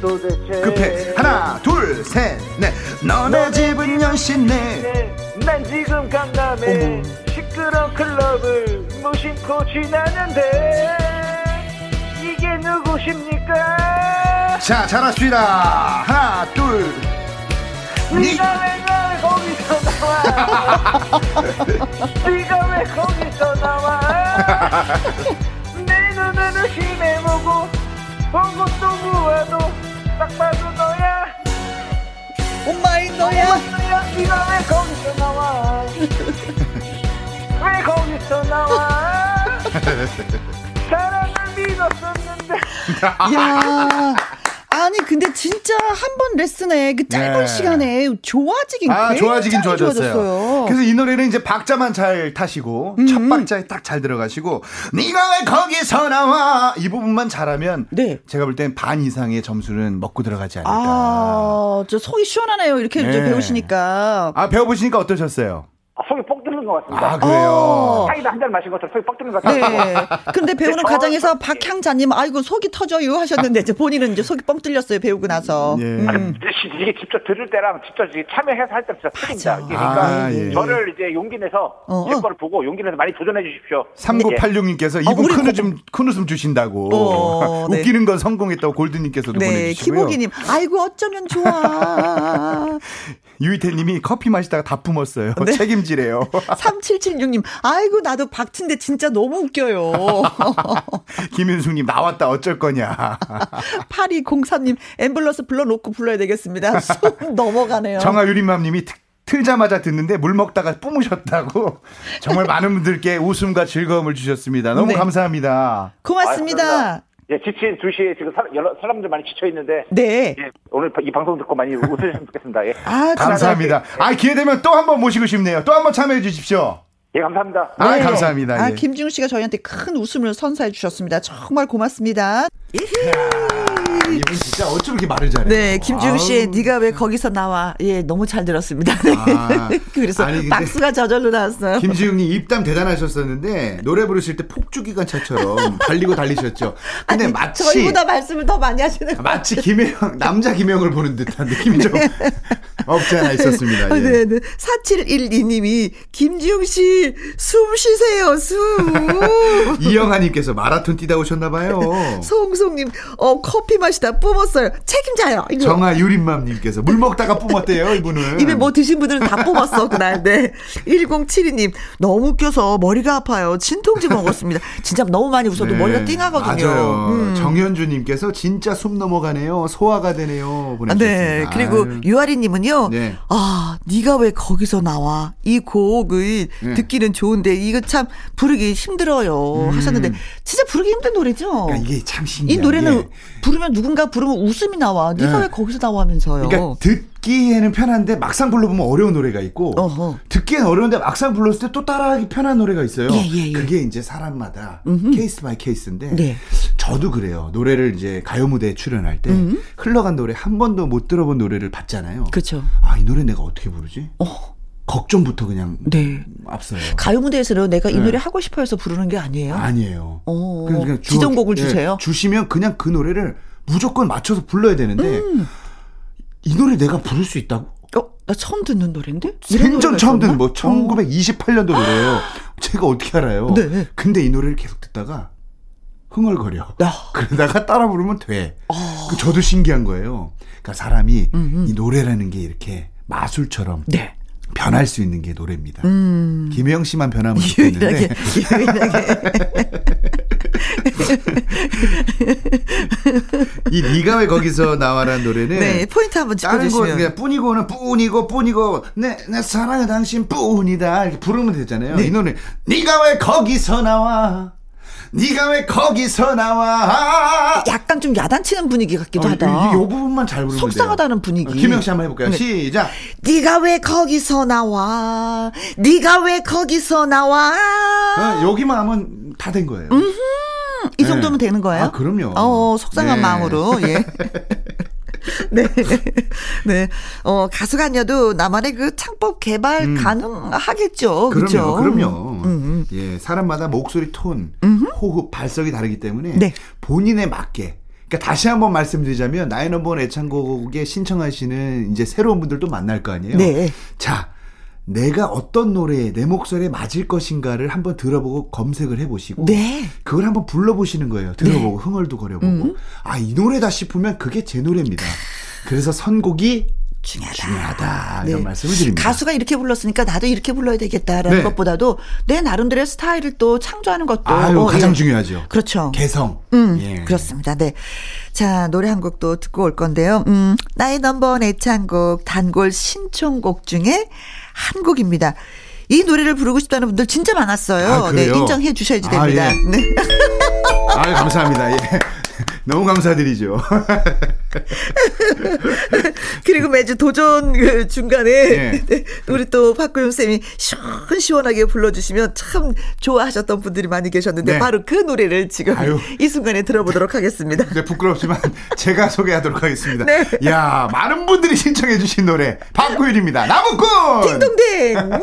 도대체 급해. 하나 둘 셋 넷. 너네 집은 연신내. 네, 난 지금 강남에 시끄러운 클럽을 무심코 지나는데 누구십니까? 자 잘하십니다. 하나 둘. 네가 왜날 거기서 나와? 네가 왜 거기서 나와? 내 눈을 의심해보고 보고 또 보아도 딱 봐도 너야. 엄마이 너야. 너야. 네가 왜 거기서 나와? 왜 거기서 나와 사랑을 믿었었는데 야. 아니 근데 진짜 한 번 레슨에 그 짧은 네. 시간에 좋아지긴 아, 굉장히 좋아지긴 좋아졌어요. 좋아졌어요. 그래서 이 노래는 이제 박자만 잘 타시고 음. 첫 박자에 딱 잘 들어가시고 네가 왜 거기서 나와 이 부분만 잘하면 네. 제가 볼 땐 반 이상의 점수는 먹고 들어가지 않을까. 아, 저 속이 시원하네요. 이렇게 이제 네. 배우시니까. 아, 배워보시니까 어떠셨어요? 아, 속이 뻑 뚫는 것 같습니다 아 그래요. 어. 사이다 한 잔 마신 것처럼 속이 뻑 뚫는 것 같아요 네. 근데 배우는 어, 과정에서 박향자님, 아이고, 속이 터져요 하셨는데, 이제 본인은 이제 속이 뻥 뚫렸어요, 배우고 나서. 예. 음. 이게- 이게 직접 들을 때랑 직접 참여해서 할때 진짜 틀립니다. 이게 그러니까 아, 예. 저를 이제 용기 내서 어, 제 어. 거를 보고 용기 내서 많이 도전해 주십시오. 3986님께서 어, 이분 큰 고- 웃음, 큰 웃음 주신다고. 어, 네. 웃기는 건 성공했다고 골드님께서도 네, 보내주시고요. 김호기님, 아이고, 어쩌면 좋아. 유희태님이 커피 마시다가 다 뿜었어요. 네. 책임지래요. 3776님, 아이고, 나도 박친데 진짜 너무 웃겨요. 김윤숙님 나왔다 어쩔 거냐. 8203님, 앰뷸런스 불러놓고 불러야 되겠습니다. 숨 넘어가네요. 정아 유림맘님이 트- 틀자마자 듣는데 물 먹다가 뿜으셨다고 정말 많은 분들께 웃음과 즐거움을 주셨습니다. 너무 네. 감사합니다. 고맙습니다. 예, 지친 2시에 지금 사, 여러, 사람들 많이 지쳐 있는데 네. 예, 오늘 이 방송 듣고 많이 웃으셨으면 좋겠습니다. 예. 아, 감사합니다. 아 기회 되면 또 한 번 모시고 싶네요. 또 한 번 참여해 주십시오. 예, 감사합니다. 아 네. 감사합니다. 아, 예. 김지웅 씨가 저희한테 큰 웃음을 선사해 주셨습니다. 정말 고맙습니다. 이분 진짜 어쩜 이렇게 말을 잘해. 네, 김지웅 씨의. 네가 왜 거기서 나와? 예, 너무 잘 들었습니다. 아, 그래서 아니, 박수가 저절로 나왔어요. 김지웅님 입담 대단하셨었는데 노래 부르실 때 폭주 기관차처럼 달리고 달리셨죠. 근데 아니, 마치 저희보다 말씀을 더 많이 하시는 거 마치 김혜영 남자 김혜영을 보는 듯한 느낌이 좀 없지 않아 있었습니다. 예. 네, 네. 4712님이 김지웅 씨 숨 쉬세요, 숨. 이영하님께서 마라톤 뛰다 오셨나 봐요. 송송님, 어, 커피 마시다 뿜었어요. 책임자요. 이거. 정아 유림맘님께서 물 먹다가 뿜었대요 이분은. 입에 뭐 드신 분들은 다 뽑았어, 그날. 네. 1072님, 너무 웃겨서 머리가 아파요. 진통제 먹었습니다. 진짜 너무 많이 웃어도 네, 머리가 띵하거든요. 맞아요. 음. 정현주님께서 진짜 숨 넘어가네요. 소화가 되네요. 보내주셨습니다. 네. 그리고 아유. 유아리님은요. 네. 아, 네가 왜 거기서 나와? 이 곡을 네. 듣기는 좋은데 이거 참 부르기 힘들어요. 하셨는데 진짜 부르기 힘든 노래죠. 음. 그러니까 이게 참이 신기한 노래는 게 부르면 누군가 부르면 웃음이 나와. 네가 네. 왜 거기서 나와면서요. 그러니까 듣기에는 편한데 막상 불러보면 어려운 노래가 있고 어허. 듣기엔 어려운데 막상 불렀을 때 또 따라하기 편한 노래가 있어요. 예, 예, 예. 그게 이제 사람마다 case by case인데 네. 저도 그래요. 노래를 이제 가요 무대에 출연할 때 흘러간 노래 한 번도 못 들어본 노래를 봤잖아요. 그렇죠. 아, 이 노래 내가 어떻게 부르지? 어. 걱정부터 그냥 네. 앞서요. 가요 무대에서는 내가 이 네. 노래 하고 싶어 해서 부르는 게 아니에요. 아니에요. 어. 그냥 그냥 주- 지정곡을 예, 주세요. 주시면 그냥 그 노래를 무조건 맞춰서 불러야 되는데 음. 이 노래 내가 부를 수 있다고? 어, 나 처음 듣는 노래인데? 생전 처음 듣는? 뭐 1928년도 노래예요. 제가 어떻게 알아요? 네. 근데 이 노래를 계속 듣다가 흥얼거려. 야. 그러다가 따라 부르면 돼. 어. 그 저도 신기한 거예요. 그러니까 사람이 이 노래라는 게 이렇게 마술처럼 네. 변할 수 있는 게 노래입니다. 음. 김혜영 씨만 변하면 유일하게, 좋겠는데 유일하게. 이 네가 왜 거기서 나와라는 노래는 네, 포인트 한번 다른 거 짚어주시면. 그냥 뿐이고는 뿐이고 뿐이고 내 내 사랑은 당신 뿐이다 이렇게 부르면 되잖아요. 이 노래 네가 왜 거기서 나와? 네가 왜 거기서 나와? 약간 좀 야단치는 분위기 같기도 어, 하다. 이, 이, 이 부분만 잘 부르면 속상하다는 돼요. 분위기. 어, 김영 씨 한번 해볼까요? 네. 시작. 네가 왜 거기서 나와? 네가 왜 거기서 나와? 어, 여기만 하면 다 된 거예요. 이 정도면 네. 되는 거예요? 아, 그럼요. 어, 속상한 네. 마음으로, 예. 네. 네. 어, 가수가 아니어도 나만의 그 창법 개발 가능하겠죠. 음. 그럼요? 그럼요. 음, 예, 사람마다 목소리 톤, 호흡, 발성이 다르기 때문에 네. 본인에 맞게. 그러니까 다시 한번 말씀드리자면 나의 넘버원 애창곡에 신청하시는 이제 새로운 분들도 만날 거 아니에요. 네. 자, 내가 어떤 노래에 내 목소리에 맞을 것인가를 한번 들어보고 검색을 해보시고 네. 그걸 한번 불러보시는 거예요. 들어보고 흥얼도 거려보고 아이 노래다 싶으면 그게 제 노래입니다. 그래서 선곡이 중요하다. 중요하다 네. 이런 말씀을 드립니다. 가수가 이렇게 불렀으니까 나도 이렇게 불러야 되겠다라는 네. 것보다도 내 나름대로의 스타일을 또 창조하는 것도 아유 어, 가장 예. 중요하죠. 그렇죠. 개성. 음, 예. 그렇습니다. 네. 자, 노래 한 곡도 듣고 올 건데요. 음, 나의 넘버원 애창곡 단골 신청곡 중에 한 곡입니다. 이 노래를 부르고 싶다는 분들 진짜 많았어요. 아, 네? 인정해 주셔야지 아, 됩니다. 예. 네. 아 감사합니다. 예. 너무 감사드리죠. 그리고 매주 도전 그 중간에 예. 네, 우리 또 박구윤 쌤이 시원시원하게 불러주시면 참 좋아하셨던 분들이 많이 계셨는데 네. 바로 그 노래를 지금 아유. 이 순간에 들어보도록 하겠습니다. 네, 부끄럽지만 제가 소개하도록 하겠습니다. 네. 야 많은 분들이 신청해주신 노래 박구일입니다. 나무꾼. 딩동댕.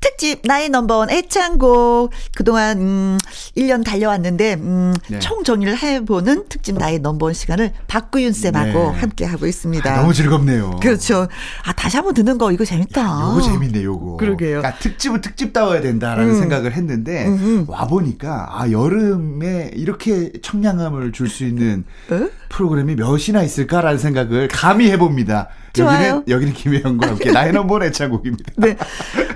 음. 특집 나의 넘버원 애창곡 그동안 음 1년 달려왔는데 음 네. 총정리를 해보는 특집 나의 넘버원 시간을 박구윤 쌤하고 네. 함께 하고 있습니다. 아, 너무 즐겁네요. 그렇죠. 아 다시 한번 듣는 거 이거 재밌다. 요거 재밌네, 요거. 그러게요. 그러니까 특집은 특집다워야 된다라는 음. 생각을 했는데, 음음. 와 보니까, 아, 여름에 이렇게 청량함을 줄 수 있는 어? 프로그램이 몇이나 있을까라는 생각을 감히 해봅니다. 여기는, 여기는 김혜영과 함께 나의 넘버원 애창곡입니다. 네.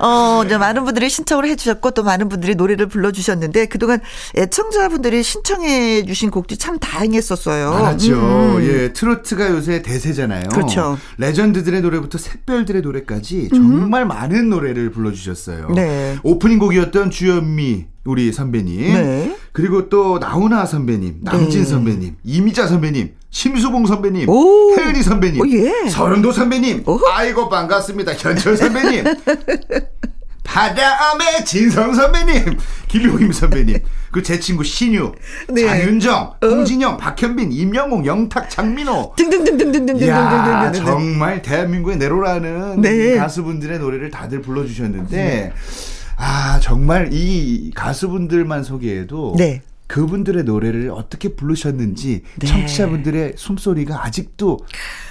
어, 이제 많은 분들이 신청을 해주셨고, 또 많은 분들이 노래를 불러주셨는데, 그동안 애청자분들이 신청해 주신 곡들이 참 다행했었어요. 많았죠. 음. 예, 트로트가 요새 대세잖아요. 그렇죠. 레전드들의 노래부터 샛별들의 노래까지 정말 많은 노래를 불러주셨어요. 네. 오프닝 곡이었던 주현미 우리 선배님, 네. 그리고 또 나훈아 선배님, 남진 네. 선배님, 이미자 선배님, 심수봉 선배님, 오. 혜은이 선배님, 오, 예. 서른도 선배님, 오호. 아이고 반갑습니다 현철 선배님. 바다암의 진성 선배님, 김용임 선배님, 그 제 친구 신유, 네. 장윤정, 홍진영, 박현빈, 임영웅, 영탁, 장민호. 등등등등등등등등등등. 이야, 정말 대한민국의 내로라는 네. 가수분들의 노래를 다들 불러주셨는데, 아, 정말 이 가수분들만 소개해도 네. 그분들의 노래를 어떻게 부르셨는지 네. 청취자분들의 숨소리가 아직도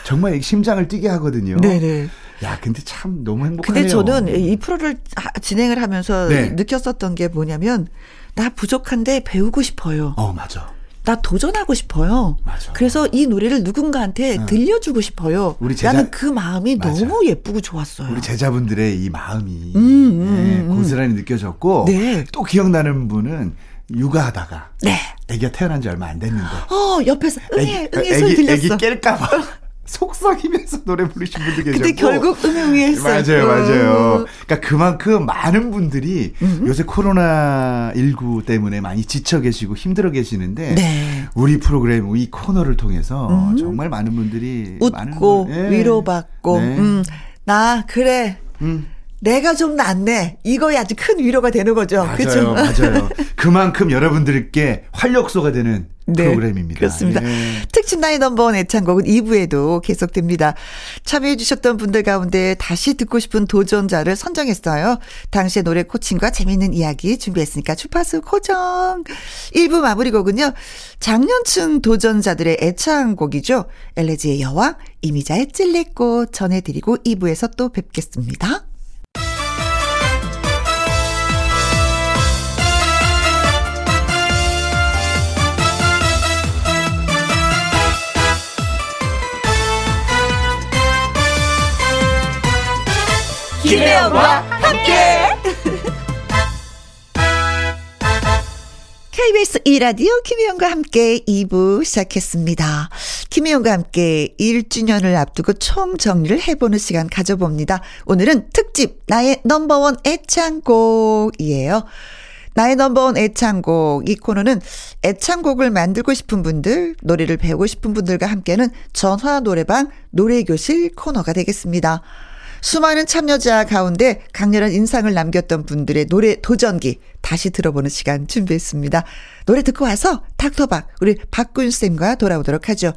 정말 심장을 뛰게 하거든요. 네네. 야, 근데 참 너무 행복하네요. 근데 저는 이 프로를 하- 진행을 하면서 네. 느꼈었던 게 뭐냐면, 나 부족한데 배우고 싶어요. 어, 맞아. 나 도전하고 싶어요. 맞아. 그래서 이 노래를 누군가한테 들려주고 싶어요. 우리 제자- 나는 그 마음이 맞아. 너무 예쁘고 좋았어요. 우리 제자분들의 이 마음이 음, 음, 네, 음. 고스란히 느껴졌고 네. 또 기억나는 분은 육아하다가 네. 아기가 태어난 지 얼마 안 됐는데 어, 옆에서 응애, 응애 소리 들렸어. 깰까봐 속삭이면서 노래 부르신 분도 계셨고. 근데 결국 음흉했어요. 맞아요, 맞아요. 그러니까 그만큼 많은 분들이 요새 코로나 19 때문에 많이 지쳐 계시고 힘들어 계시는데 네. 우리 프로그램 이 코너를 통해서 정말 많은 분들이 많은 웃고 걸- 예. 위로받고 네. 음, 나 그래 음. 내가 좀 낫네 이거에 아주 큰 위로가 되는 거죠 맞아요, 그죠 맞아요. 그만큼 여러분들께 활력소가 되는 네, 프로그램입니다. 그렇습니다. 예. 특집 나이 넘버원 애창곡은 2부에도 계속됩니다. 참여해주셨던 분들 가운데 다시 듣고 싶은 도전자를 선정했어요. 당시의 노래 코칭과 재미있는 이야기 준비했으니까 주파수 고정. 1부 마무리 곡은요. 장년층 도전자들의 애창곡이죠. 엘레지의 여왕, 이미자의 찔레꽃 전해드리고 2부에서 또 뵙겠습니다. 김혜영과 함께. KBS 2라디오 김혜영과 함께 2부 시작했습니다. 김혜영과 함께 1주년을 앞두고 총 정리를 해보는 시간 가져봅니다. 오늘은 특집 나의 넘버원 애창곡이에요. 나의 넘버원 애창곡. 이 코너는 애창곡을 만들고 싶은 분들, 노래를 배우고 싶은 분들과 함께하는 전화 노래방 노래교실 코너가 되겠습니다. 수많은 참여자 가운데 강렬한 인상을 남겼던 분들의 노래 도전기 다시 들어보는 시간 준비했습니다. 노래 듣고 와서 닥터박 우리 박군 쌤과 돌아오도록 하죠.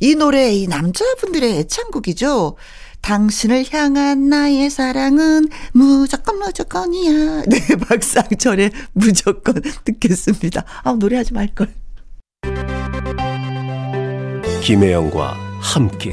이 노래 이 남자분들의 애창곡이죠. 당신을 향한 나의 사랑은 무조건 무조건이야. 네, 박상철의 무조건 듣겠습니다. 아, 노래하지 말걸. 김혜영과 함께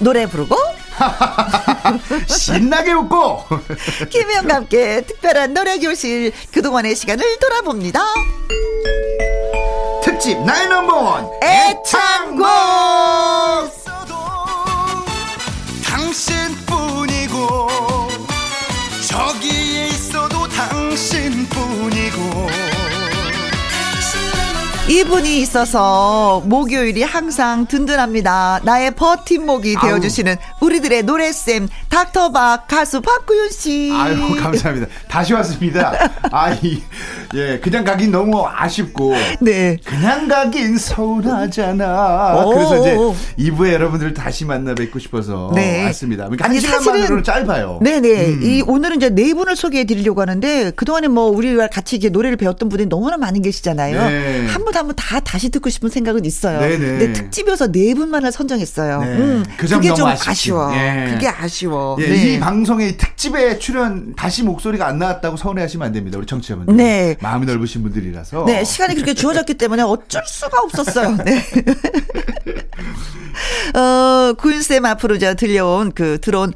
노래 부르고 신나게 웃고 김혜영과 함께 특별한 노래 교실 그동안의 시간을 돌아봅니다. 특집 나의 넘버원 애창곡! 당신 이분이 있어서 목요일이 항상 든든합니다. 나의 버팀목이 아우. 되어주시는 우리들의 노래쌤 닥터박 가수 박구윤 씨. 아유 감사합니다. 다시 왔습니다. 아이 예 그냥 가긴 너무 아쉽고 네. 그냥 가긴 서운하잖아. 오. 그래서 이제 2부에 여러분들 다시 만나 뵙고 싶어서 네. 왔습니다. 그러니까 아니, 한 시간만으로는 짧아요. 네네. 음. 이 오늘은 이제 네 분을 소개해 드리려고 하는데 그 동안에 뭐 우리와 같이 이제 노래를 배웠던 분들이 너무나 많이 계시잖아요. 네. 한분한 번 다 다시 듣고 싶은 생각은 있어요. 네네. 근데 특집이어서 네 분만을 선정했어요. 네. 음, 그점 그게 좀. 아쉬워. 예. 그게 아쉬워. 예, 네. 이 방송의 특집에 출연 다시 목소리가 안 나왔다고 서운해하시면 안 됩니다. 우리 청취자분들. 네. 마음이 넓으신 분들이라서. 네, 시간이 그렇게 주어졌기 때문에 어쩔 수가 없었어요. 네. 어, 구윤쌤 앞으로 저 들려온 그, 들어온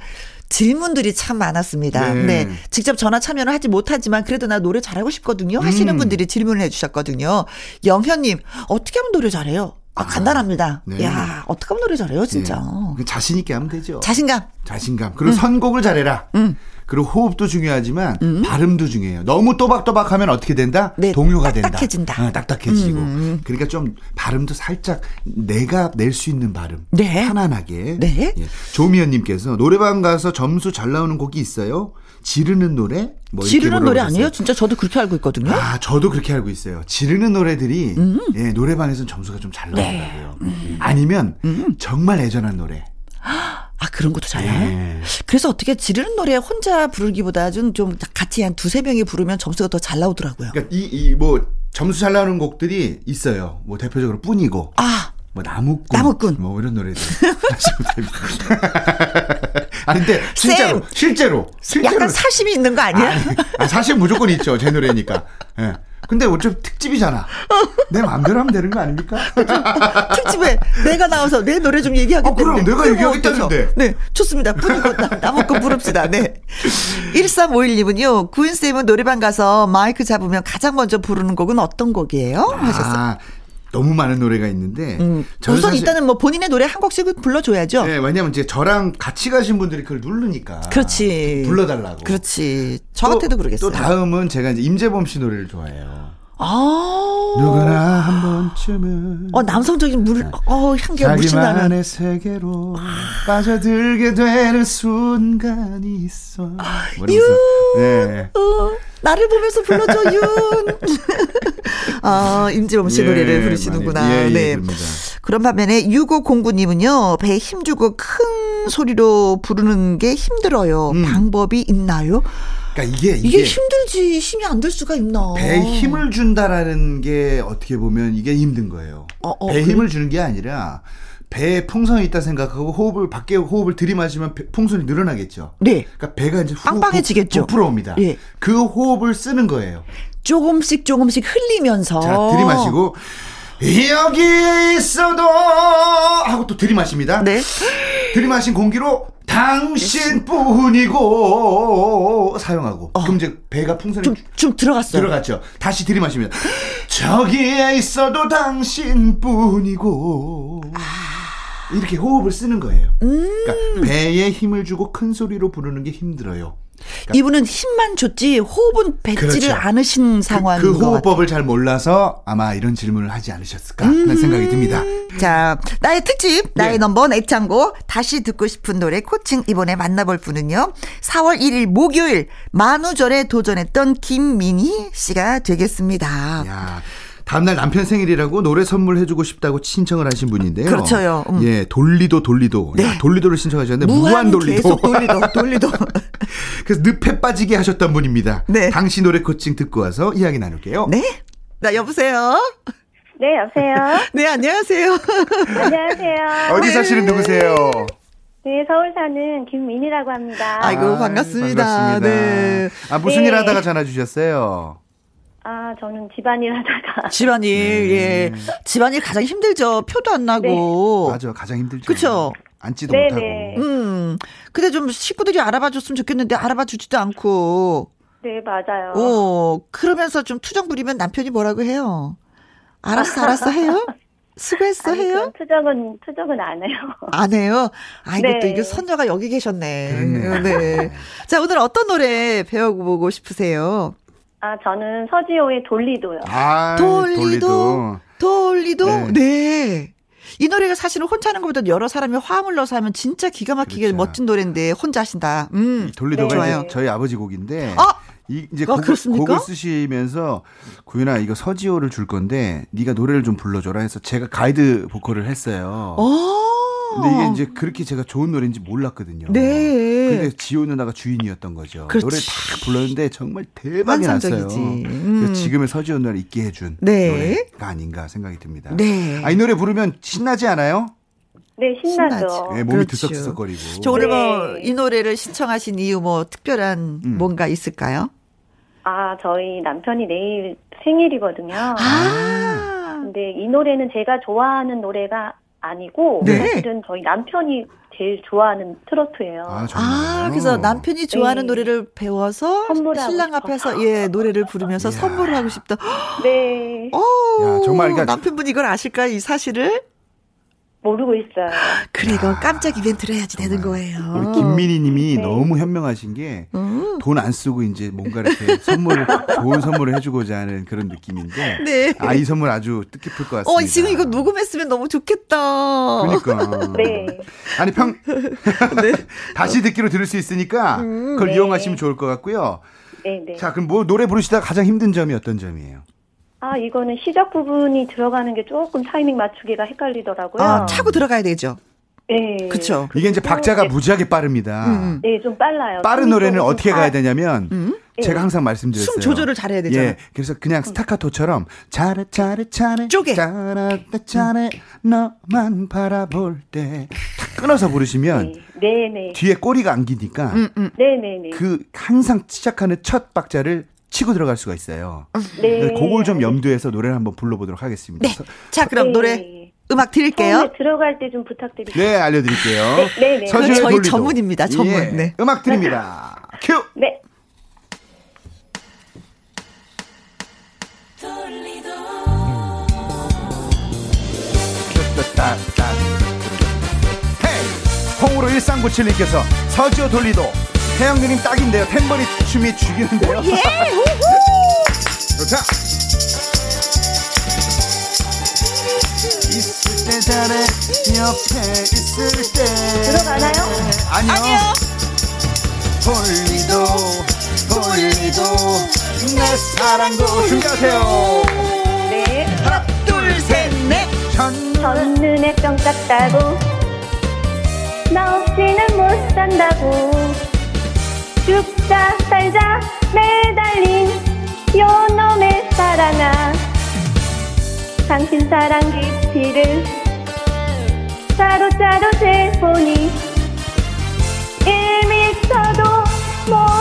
질문들이 참 많았습니다. 네. 네. 직접 전화 참여는 하지 못하지만 그래도 나 노래 잘하고 싶거든요. 하시는 음. 분들이 질문을 해주셨거든요. 영현님, 어떻게 하면 노래 잘해요? 아, 간단합니다. 네. 야, 어떻게 하면 노래 잘해요, 진짜. 네. 자신 있게 하면 되죠. 자신감. 자신감. 그리고 선곡을 잘해라. 음. 그리고 호흡도 중요하지만 발음도 중요해요. 너무 또박또박하면 어떻게 된다? 네, 동요가 된다. 딱딱해진다. 어, 딱딱해지고. 음. 그러니까 좀 발음도 살짝 내가 낼 수 있는 발음. 네. 편안하게. 네. 예. 조미연님께서 노래방 가서 점수 잘 나오는 곡이 있어요? 지르는 노래? 뭐 지르는 노래. 아니에요? 진짜 저도 그렇게 알고 있거든요. 아, 저도 그렇게 알고 있어요. 지르는 노래들이 음. 예, 노래방에서는 점수가 좀 잘 나오더라고요. 네. 아니면 음. 정말 애전한 노래. 아, 그런 것도 잘해? 예. 그래서 어떻게 지르는 노래 혼자 부르기보다 좀, 좀 같이 한 두세 명이 부르면 점수가 더 잘 나오더라고요. 그러니까 이이뭐 점수 잘 나오는 곡들이 있어요. 뭐 대표적으로 뿐이고 아, 뭐 나무꾼, 나무꾼. 뭐 이런 노래들. 아 근데 진짜로 쌤. 실제로 실제로 약간 사심이 있는 거 아니야? 아, 사실 무조건 있죠 제 노래니까. 예. 근데 어차피 특집이잖아. 내 마음대로 하면 되는 거 아닙니까? 특집에 내가 나와서 내 노래 좀 얘기하기 아, 그럼. 내가 얘기하겠다는데. 네, 좋습니다. 뿐이고 나무꾼 부릅시다. 네. 1351님은요, 구은쌤은 노래방 가서 마이크 잡으면 가장 먼저 부르는 곡은 어떤 곡이에요? 하셨어요. 아, 너무 많은 노래가 있는데. 음, 우선 사실- 일단은 뭐 본인의 노래 한 곡씩은 불러줘야죠. 네, 왜냐면 이제 저랑 같이 가신 분들이 그걸 누르니까. 그렇지. 불러달라고. 그렇지. 저 또- 같아도 그러겠어요. 또 다음은 제가 이제 임재범 씨 노래를 좋아해요. 아. 누구나 한 번쯤은 어, 남성적인 물, 어, 향기가 물씬 나는. 자기만의 세계로 빠져들게 되는 순간이 있어. 뭐 이러면서. 네. 어, 나를 보면서 불러줘, 윤. 아, 임지범 씨 예, 노래를 부르시는구나. 예, 예, 네. 그런 반면에 6509님은요, 배에 힘주고 큰 소리로 부르는 게 힘들어요. 음. 방법이 있나요? 그러니까 이게 이게, 이게, 힘들지, 힘이 안들 수가 있나. 배에 힘을 준다라는 게 어떻게 보면 이게 힘든 거예요. 어, 어, 배에 그래? 힘을 주는 게 아니라 배에 풍선이 있다 생각하고 호흡을 밖에 호흡을 들이마시면 배- 풍선이 늘어나겠죠. 네. 그러니까 배가 이제 후- 빵빵해지겠죠. 부- 부풀어옵니다. 예. 그 호흡을 쓰는 거예요. 조금씩 조금씩 흘리면서. 자, 들이마시고 여기 있어도 하고 또 들이마십니다. 네. 들이마신 공기로 당신뿐이고 사용하고 그럼 이제 배가 풍선이 좀, 좀 들어갔어요. 들어갔죠. 다시 들이마십니다. 저기에 있어도 당신뿐이고 이렇게 호흡을 쓰는 거예요. 그러니까 배에 힘을 주고 큰 소리로 부르는 게 힘들어요. 이분은 힘만 줬지 호흡은 뱉지를 그렇죠. 않으신 상황인 그것 같아요. 호흡법을 잘 몰라서 아마 이런 질문을 하지 않으셨을까 하는 생각이 듭니다. 자, 나의 특집, 나의 네. 넘버원 애창곡, 다시 듣고 싶은 노래 코칭 이번에 만나볼 분은요. 4월 1일 목요일 만우절에 도전했던 김민희 씨가 되겠습니다. 야, 다음날 남편 생일이라고 노래 선물해주고 싶다고 신청을 하신 분인데요. 그렇죠요. 음. 예, 돌리도 돌리도. 야, 네. 돌리도를 신청하셨는데 무한, 돌리도. 계속 돌리도, 돌리도. 그래서 늪에 빠지게 하셨던 분입니다. 네. 당시 노래 코칭 듣고 와서 이야기 나눌게요. 네? 나 여보세요? 네, 여보세요. 네, 안녕하세요. 안녕하세요. 어디 사시는 누구세요? 네, 서울 사는 김민희라고 합니다. 아이고, 아이, 반갑습니다. 반갑습니다. 네. 아, 무슨 네. 일 하다가 전화 주셨어요? 아, 저는 집안일 하다가. 집안일, 예. 집안일 가장 힘들죠. 표도 안 나고. 맞아, 가장 힘들죠. 그쵸? 앉지도 네, 못하고. 네. 음. 근데 좀 식구들이 알아봐 줬으면 좋겠는데 알아봐 주지도 않고. 네, 맞아요. 어, 그러면서 좀 투정 부리면 남편이 뭐라고 해요? 알았어, 알았어 해요? 수고했어 아니, 해요? 투정은, 투정은 안 해요. 안 해요? 아이고, 네. 또 이게 선녀가 여기 계셨네. 그렇네요. 네. 자, 오늘 어떤 노래 배워보고 싶으세요? 아, 저는 서지호의 돌리도요. 아, 돌리도, 돌리도, 네. 네. 이 노래가 사실은 혼자 하는 것보다 여러 사람이 화음을 넣어서 하면 진짜 기가 막히게 그렇죠. 멋진 노래인데 혼자 하신다. 음. 돌리도가 네. 저희 아버지 곡인데. 아! 이, 이제 아, 곡을, 그렇습니까? 곡을 쓰시면서 구윤아 이거 서지호를 줄 건데 네가 노래를 좀 불러줘라 해서 제가 가이드 보컬을 했어요. 어. 근데 이게 이제 그렇게 제가 좋은 노래인지 몰랐거든요. 네. 근데 지호 누나가 주인이었던 거죠. 그렇지. 노래 딱 불렀는데 정말 대박이 났어요. 환상적이지. 음. 그래서 지금의 서지호 누나를 있게 해준 네. 노래가 아닌가 생각이 듭니다. 네. 아, 이 노래 부르면 신나지 않아요? 네, 신나죠. 신나지. 네, 몸이 그렇죠. 들썩들썩거리고. 저 오늘 네. 뭐이 노래를 신청하신 이유 뭐 특별한 음. 뭔가 있을까요? 아, 저희 남편이 내일 생일이거든요. 아. 근데 이 노래는 제가 좋아하는 노래가 아니고 네. 사실은 저희 남편이 제일 좋아하는 트로트예요. 아, 정말. 아, 그래서 남편이 좋아하는 네. 노래를 배워서 신랑 싶어서. 앞에서 예 노래를 부르면서 이야. 선물을 하고 싶다. 네, 어, 야, 정말 그러니까- 남편분이 이걸 아실까요? 이 사실을? 모르고 있어요. 그래 이건 깜짝 이벤트를 해야지 되는 거예요. 우리 김민희 님이 네. 너무 현명하신 게 음. 돈안 쓰고 이제 뭔가 이렇게 선물 좋은 선물을 해주고자 하는 그런 느낌인데 네. 아 이 선물 아주 뜻깊을 것 같습니다. 어 지금 이거 녹음했으면 너무 좋겠다. 그러니까 네. 아니 평 다시 듣기로 들을 수 있으니까 그걸 네. 이용하시면 좋을 것 같고요. 네, 네. 자 그럼 뭐 노래 부르시다가 가장 힘든 점이 어떤 점이에요? 아, 이거는 시작 부분이 들어가는 게 조금 타이밍 맞추기가 헷갈리더라고요. 아 차고 들어가야 되죠. 네. 그쵸. 이게 이제 박자가 네. 무지하게 빠릅니다. 음. 네, 좀 빨라요. 빠른 노래는 어떻게 빠- 가야 되냐면 음? 제가 항상 말씀드렸어요. 숨 조절을 잘해야 되잖아요. 예, 그래서 그냥 스타카토처럼 차례 차례 차례 쪼개. 차례 차례 너만 바라볼 때탁 끊어서 부르시면 네, 네. 뒤에 꼬리가 안기니까 음, 음. 네, 네, 네. 그 항상 시작하는 첫 박자를 치고 들어갈 수가 있어요. 네. 그걸 좀 염두해서 노래를 한번 불러보도록 하겠습니다. 네. 자 그럼 네. 노래 음악 드릴게요. 들어갈 때 좀 부탁드릴게요. 네, 알려드릴게요. 네, 네, 네. 저희 돌리도. 전문입니다, 전문. 예, 네. 음악 드립니다. 큐. 네. 헤이! 콩으로 1397님께서 서지오 돌리도 태양 누님 딱인데요. 탬버리 춤이 죽이는데요. 예, 좋다. 있을 때 잘해 옆에 있을 때 들어가나요? 아니요. 돌리도 돌리도 내 사랑도 준비하세요. 네. 하나 둘셋넷 전 첫눈에 뿅 땄다고 나 없이는 못 산다고 죽자 살자 매달린 요놈의 사랑아. 당신 사랑 깊이를 자로자로 재보니 1미터도 못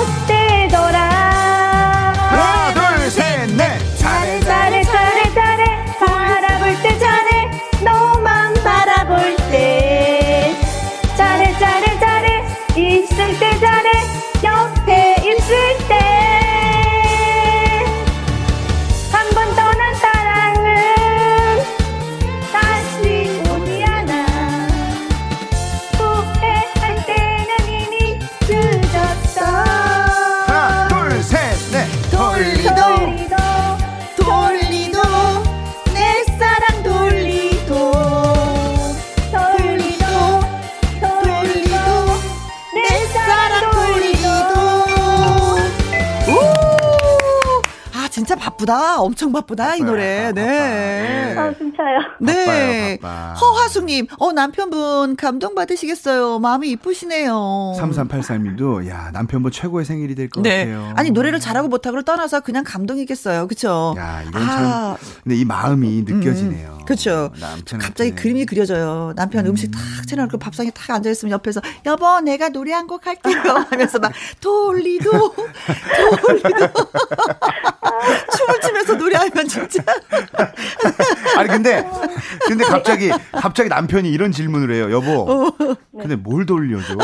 바쁘다 엄청 바쁘다 이 바빠요, 노래 바빠, 네. 바빠. 아 진짜요 네. 바빠요, 바빠. 허화숙님, 어, 남편분 감동 받으시겠어요. 마음이 이쁘시네요. 3383님도 야 남편분 최고의 생일이 될것 네. 같아요. 아니, 노래를 잘하고 못하고를 떠나서 그냥 감동이겠어요. 그쵸? 야 이건 아, 참 근데 이 마음이 느껴지네요. 그쵸. 남편한테. 갑자기 그림이 그려져요. 남편 음. 식탁 차려놓고 밥상에 탁 앉아있으면 옆에서, 여보, 내가 노래 한 곡 할게요. 하면서 막, 돌리도, 돌리도. 춤을 추면서 노래하면 진짜. 아니 근데 근데 갑자기 갑자기 남편이 이런 질문을 해요. 여보. 어. 근데 뭘 돌려줘?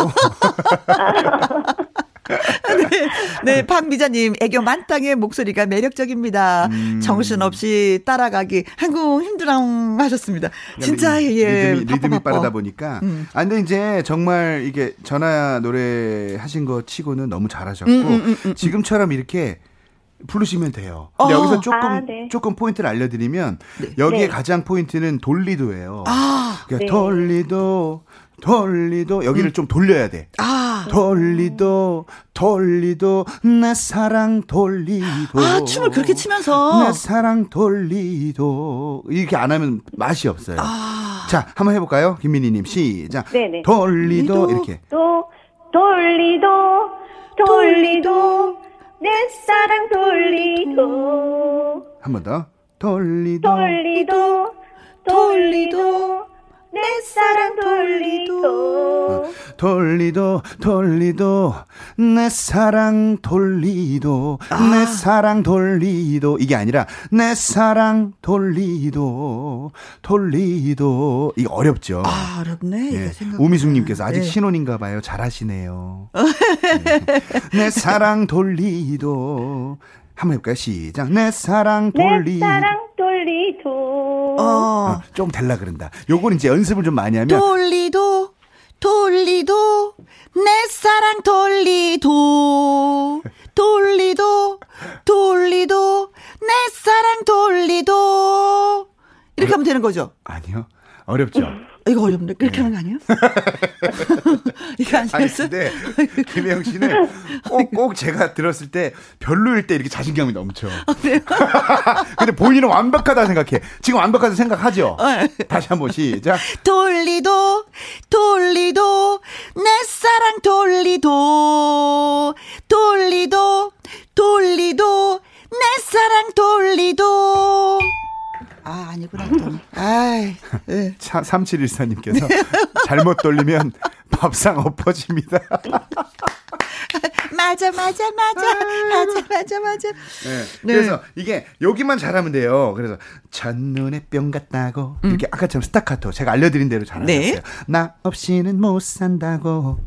네, 네, 박미자님, 애교 만땅의 목소리가 매력적입니다. 음. 정신없이 따라가기, 한국 힘들랑 하셨습니다. 진짜, 예. 리듬이, 리듬이. 빠르다 보니까. 음. 아 근데 이제 정말 이게 전화 노래 하신 거 치고는 너무 잘하셨고 음, 음, 음, 음. 지금처럼 이렇게 부르시면 돼요. 근데 어. 여기서 조금 아, 네. 조금 포인트를 알려드리면 여기에 네. 가장 포인트는 돌리도예요. 아, 그러니까 네. 돌리도 돌리도 여기를 좀 돌려야 돼. 아. 돌리도 돌리도 내 사랑 돌리도 아, 춤을 그렇게 치면서. 내 사랑 돌리도 이렇게 안 하면 맛이 없어요. 아. 자, 한번 해볼까요, 김민희님 시작. 네네. 돌리도 돌리도. 이렇게 또 돌리도 돌리도 내 사랑 돌리도 한 번 더. 돌리도 돌리도 돌리도 내 사랑 돌리도 돌리도 돌리도 내 사랑 돌리도 내 사랑 돌리도 이게 아니라 내 사랑 돌리도 돌리도 이게 어렵죠. 아, 어렵네. 생각. 우미숙님께서 아직 예. 신혼인가 봐요. 잘하시네요. 네. 내 사랑 돌리도 한번 해볼까요? 시작. 내 사랑 내 돌리도 사랑 돌리도 어. 어, 좀 될라 그런다. 요건 이제 연습을 좀 많이 하면 돌리도 돌리도 내 사랑 돌리도 돌리도 돌리도 내 사랑 돌리도 이렇게 하면 되는 거죠. 아니요. 어렵죠. 이거 어렵네. 그렇게 하는 거 아니에요? 이거 아니 아니었어요? 근데 김혜영 씨는 꼭, 꼭 제가 들었을 때 별로일 때 이렇게 자신감이 넘쳐. 근데 본인은 완벽하다 생각해. 지금 완벽하다 생각하죠? 네. 다시 한번 시작. 돌리도 돌리도 내 사랑 돌리도 돌리도 돌리도 내 사랑 돌리도 아 아니구나 예. 차, 3714님께서 잘못 돌리면 밥상 엎어집니다. 맞아 맞아 맞아 맞아 맞아 맞아 네. 네. 그래서 이게 여기만 잘하면 돼요. 그래서 첫눈에 뿅 같다고 이렇게 아까처럼 스타카토 제가 알려드린 대로 잘하셨어요. 네. 나 없이는 못 산다고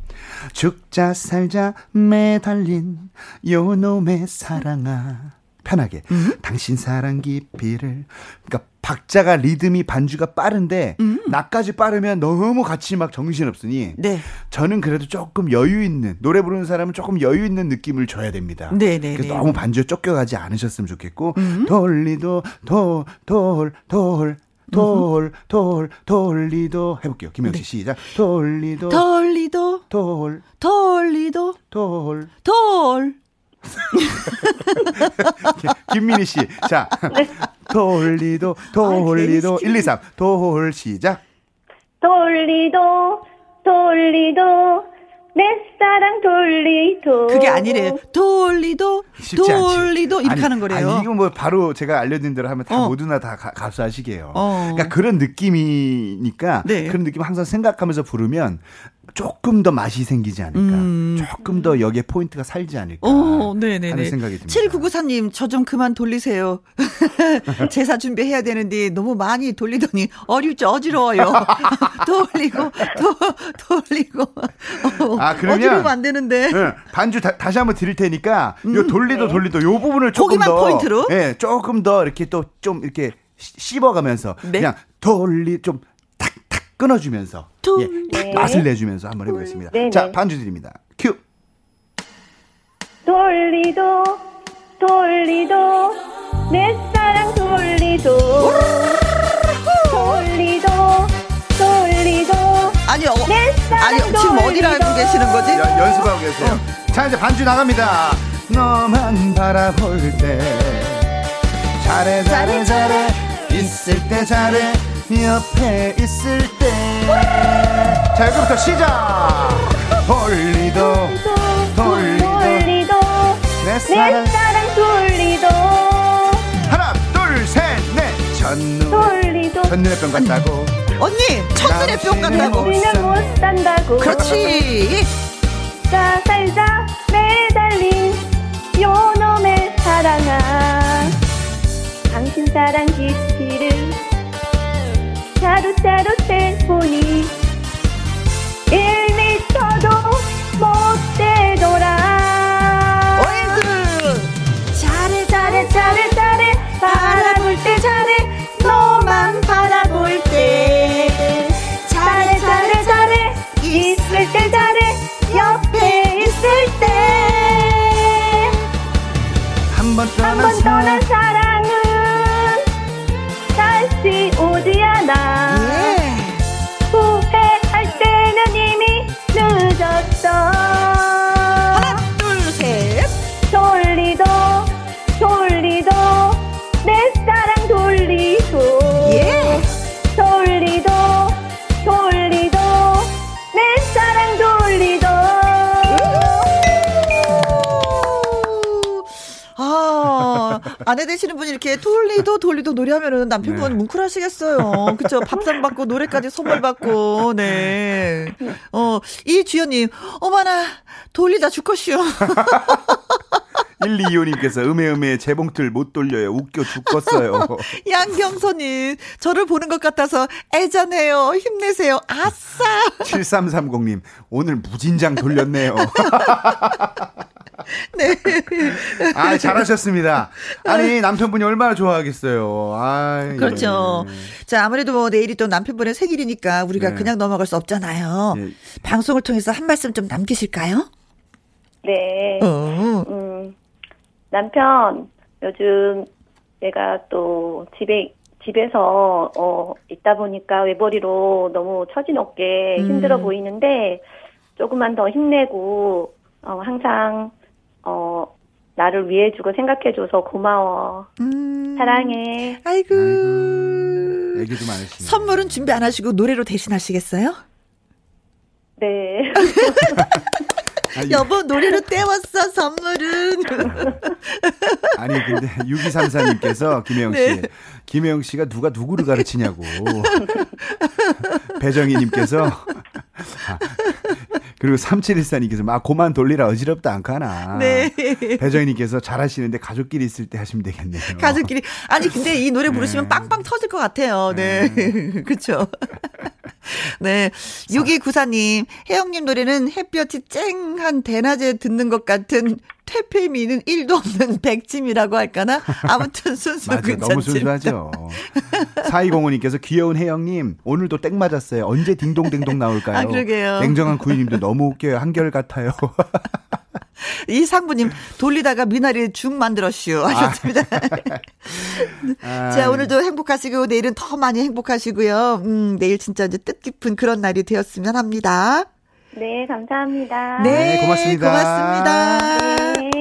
죽자 살자 매달린 요놈의 사랑아 편하게 당신 사랑 깊이를 그러니까 박자가 리듬이 반주가 빠른데 나까지 빠르면 너무 같이 막 정신 없으니 네. 저는 그래도 조금 여유 있는 노래 부르는 사람은 조금 여유 있는 느낌을 줘야 됩니다. 네, 네, 네. 너무 반주에 쫓겨가지 않으셨으면 좋겠고 돌리도 돌돌돌 돌 돌, 돌, 돌리도 해볼게요. 김영 씨 시작. 돌리도, 네. 돌리도 돌, 돌리도 돌. 돌 김민희 씨, 자, 네. 돌리도, 돌리도, 1, 2, 3, 돌 시작. 돌리도 돌리도 내 사랑 돌리도 그게 아니래요 돌리도. 돌리도 이렇게 아니, 하는 거래요 아니, 이거 뭐 바로 제가 알려드린 대로 하면 다 어. 모두나 다 가, 가수 하시게요. 어. 그러니까 그런 느낌이니까 네. 그런 느낌 항상 생각하면서 부르면 조금 더 맛이 생기지 않을까. 조금 더 여기에 포인트가 살지 않을까. 음. 어, 네네네. 하는 생각이 듭니다. 7994님, 저 좀 그만 돌리세요. 제사 준비해야 되는데 너무 많이 돌리더니 어렵죠, 어지러워요. 돌리고, 도, 돌리고. 어, 아, 그러면- 어지르면 안 되는데. 네, 반주 다, 시 한번 드릴 테니까 요 돌리도 돌리도 요 부분을 조금 음. 더 포인트로? 예, 조금 더 이렇게 또 좀 이렇게 씹- 씹어가면서 네. 그냥 돌리 좀 탁탁 끊어주면서 돌- 예, 탁 네. 맛을 내주면서 한번 해보겠습니다. 네, 자 네. 반주 드립니다. 큐. 돌리도 돌리도 내 사랑 돌리도 돌리도 돌리도 아니, 어, 내 사랑 아니, 지금 어디를 알고 돌리도. 계시는 거지? 연, 연습하고 계세요. 자 이제 반주 나갑니다. 너만 바라볼 때 잘해 잘해 잘해 있을 때 잘해. 옆에 있을 때 자 여기부터 시작. 돌리도 돌리도. 돌리도. 내내 사랑. 사랑 돌리도. 하나 둘 셋 넷. 첫눈 돌리도. 첫눈에 뿅 같다고. 언니, 첫눈에 뿅 간다고. 우리는 못 산다고. 그렇지. 자 살자. 매달린 요놈의 사랑아 당신 사랑 깊이를 자루자루 세보니 1미터도 못 되돌아 어이구. 잘해 잘해 잘해 잘해 바라 돌리도 노래하면은 남편분 네. 뭉클하시겠어요. 그쵸? 밥상 받고 노래까지 선물 받고, 네. 어, 이주연님, 어머나, 돌리다 죽겠슈. 125님께서 음해음해 재봉틀 못 돌려요. 웃겨 죽겠어요. 양경선님, 저를 보는 것 같아서 애잔해요. 힘내세요. 아싸! 7330님, 오늘 무진장 돌렸네요. 네. 아, 잘하셨습니다. 아니, 남편분이 얼마나 좋아하겠어요. 아, 그렇죠. 자, 아무래도 뭐 내일이 또 남편분의 생일이니까 우리가 네. 그냥 넘어갈 수 없잖아요. 예. 방송을 통해서 한 말씀 좀 남기실까요? 네. 어. 음, 남편, 요즘 내가 또 집에, 집에서, 어, 있다 보니까 외벌이로 너무 처진 어깨 음. 힘들어 보이는데, 조금만 더 힘내고, 어, 항상, 어, 나를 위해주고 생각해줘서 고마워. 음. 사랑해. 아이고. 얘기 좀. 선물은 준비 안 하시고 노래로 대신하시겠어요? 네. 아니, 여보 노래로 때웠어 선물은. 아니, 근데 6234님께서 김혜영 씨. 네. 김혜영 씨가 누가 누구를 가르치냐고. 배정희님께서. 아, 그리고 3714님께서 막 고만 돌리라 어지럽다 않가나. 네. 배정희님께서 잘하시는데 가족끼리 있을 때 하시면 되겠네요. 가족끼리 아니 근데 이 노래 부르시면 네. 빵빵 터질 것 같아요. 네, 그렇죠. 네, 6294님 혜영님 노래는 햇볕이 쨍한 대낮에 듣는 것 같은 퇴폐미는 1도 없는 백짐이라고 할까나? 아무튼 순수 맞아, 괜찮지. 너무 순수하죠. 4205님께서 귀여운 혜영님, 오늘도 땡 맞았어요. 언제 딩동댕동 나올까요? 아, 그러게요. 냉정한 구이님도 너무 웃겨요. 한결 같아요. 이 상부님 돌리다가 미나리 죽 만들었슈 하셨습니다. 아, 자, 오늘도 행복하시고 내일은 더 많이 행복하시고요. 음, 내일 진짜 이제 뜻깊은 그런 날이 되었으면 합니다. 네, 감사합니다. 네, 네, 고맙습니다. 고맙습니다. 네.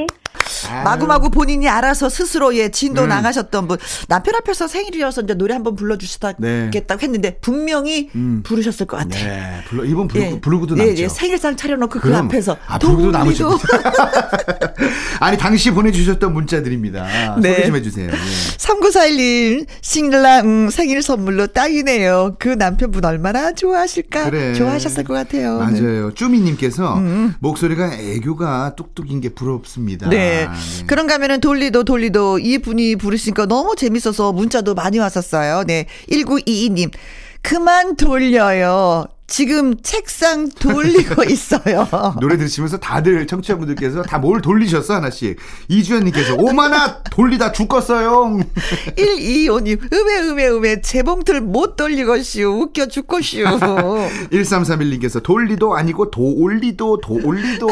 마구마구 본인이 알아서 스스로 예 진도 음. 나가셨던 분 남편 앞에서 생일이어서 이제 노래 한번 불러주시다겠다고 네. 했는데 분명히 음. 부르셨을 것 같아요. 네, 불러, 이번 부르, 예. 부르고도 예, 남죠. 예, 생일상 차려놓고 그. 앞에서 아, 부르고도. 돌리도 아니, 당시 보내주셨던 문자들입니다. 네. 소개 좀 해주세요. 예. 3941님 신랑 음, 생일 선물로 딱이네요. 그 남편분 얼마나 좋아하실까? 그래. 좋아하셨을 것 같아요. 네. 맞아요. 쭈미님께서 목소리가 애교가 뚝뚝인 게 부럽습니다. 네. 그런가 하면은 돌리도 돌리도 이 분이 부르시니까 너무 재밌어서 문자도 많이 왔었어요. 네. 1922님. 그만 돌려요. 지금 책상 돌리고 있어요. 노래 들으시면서 다들 청취자분들께서 다 뭘 돌리셨어 하나씩 이주연님께서 오마나 돌리다 죽겠어요 125님, 음에, 음에, 음에, 재봉틀 못 돌리고슈. 웃겨 죽고슈. 1331님께서 돌리도 아니고 도올리도 도올리도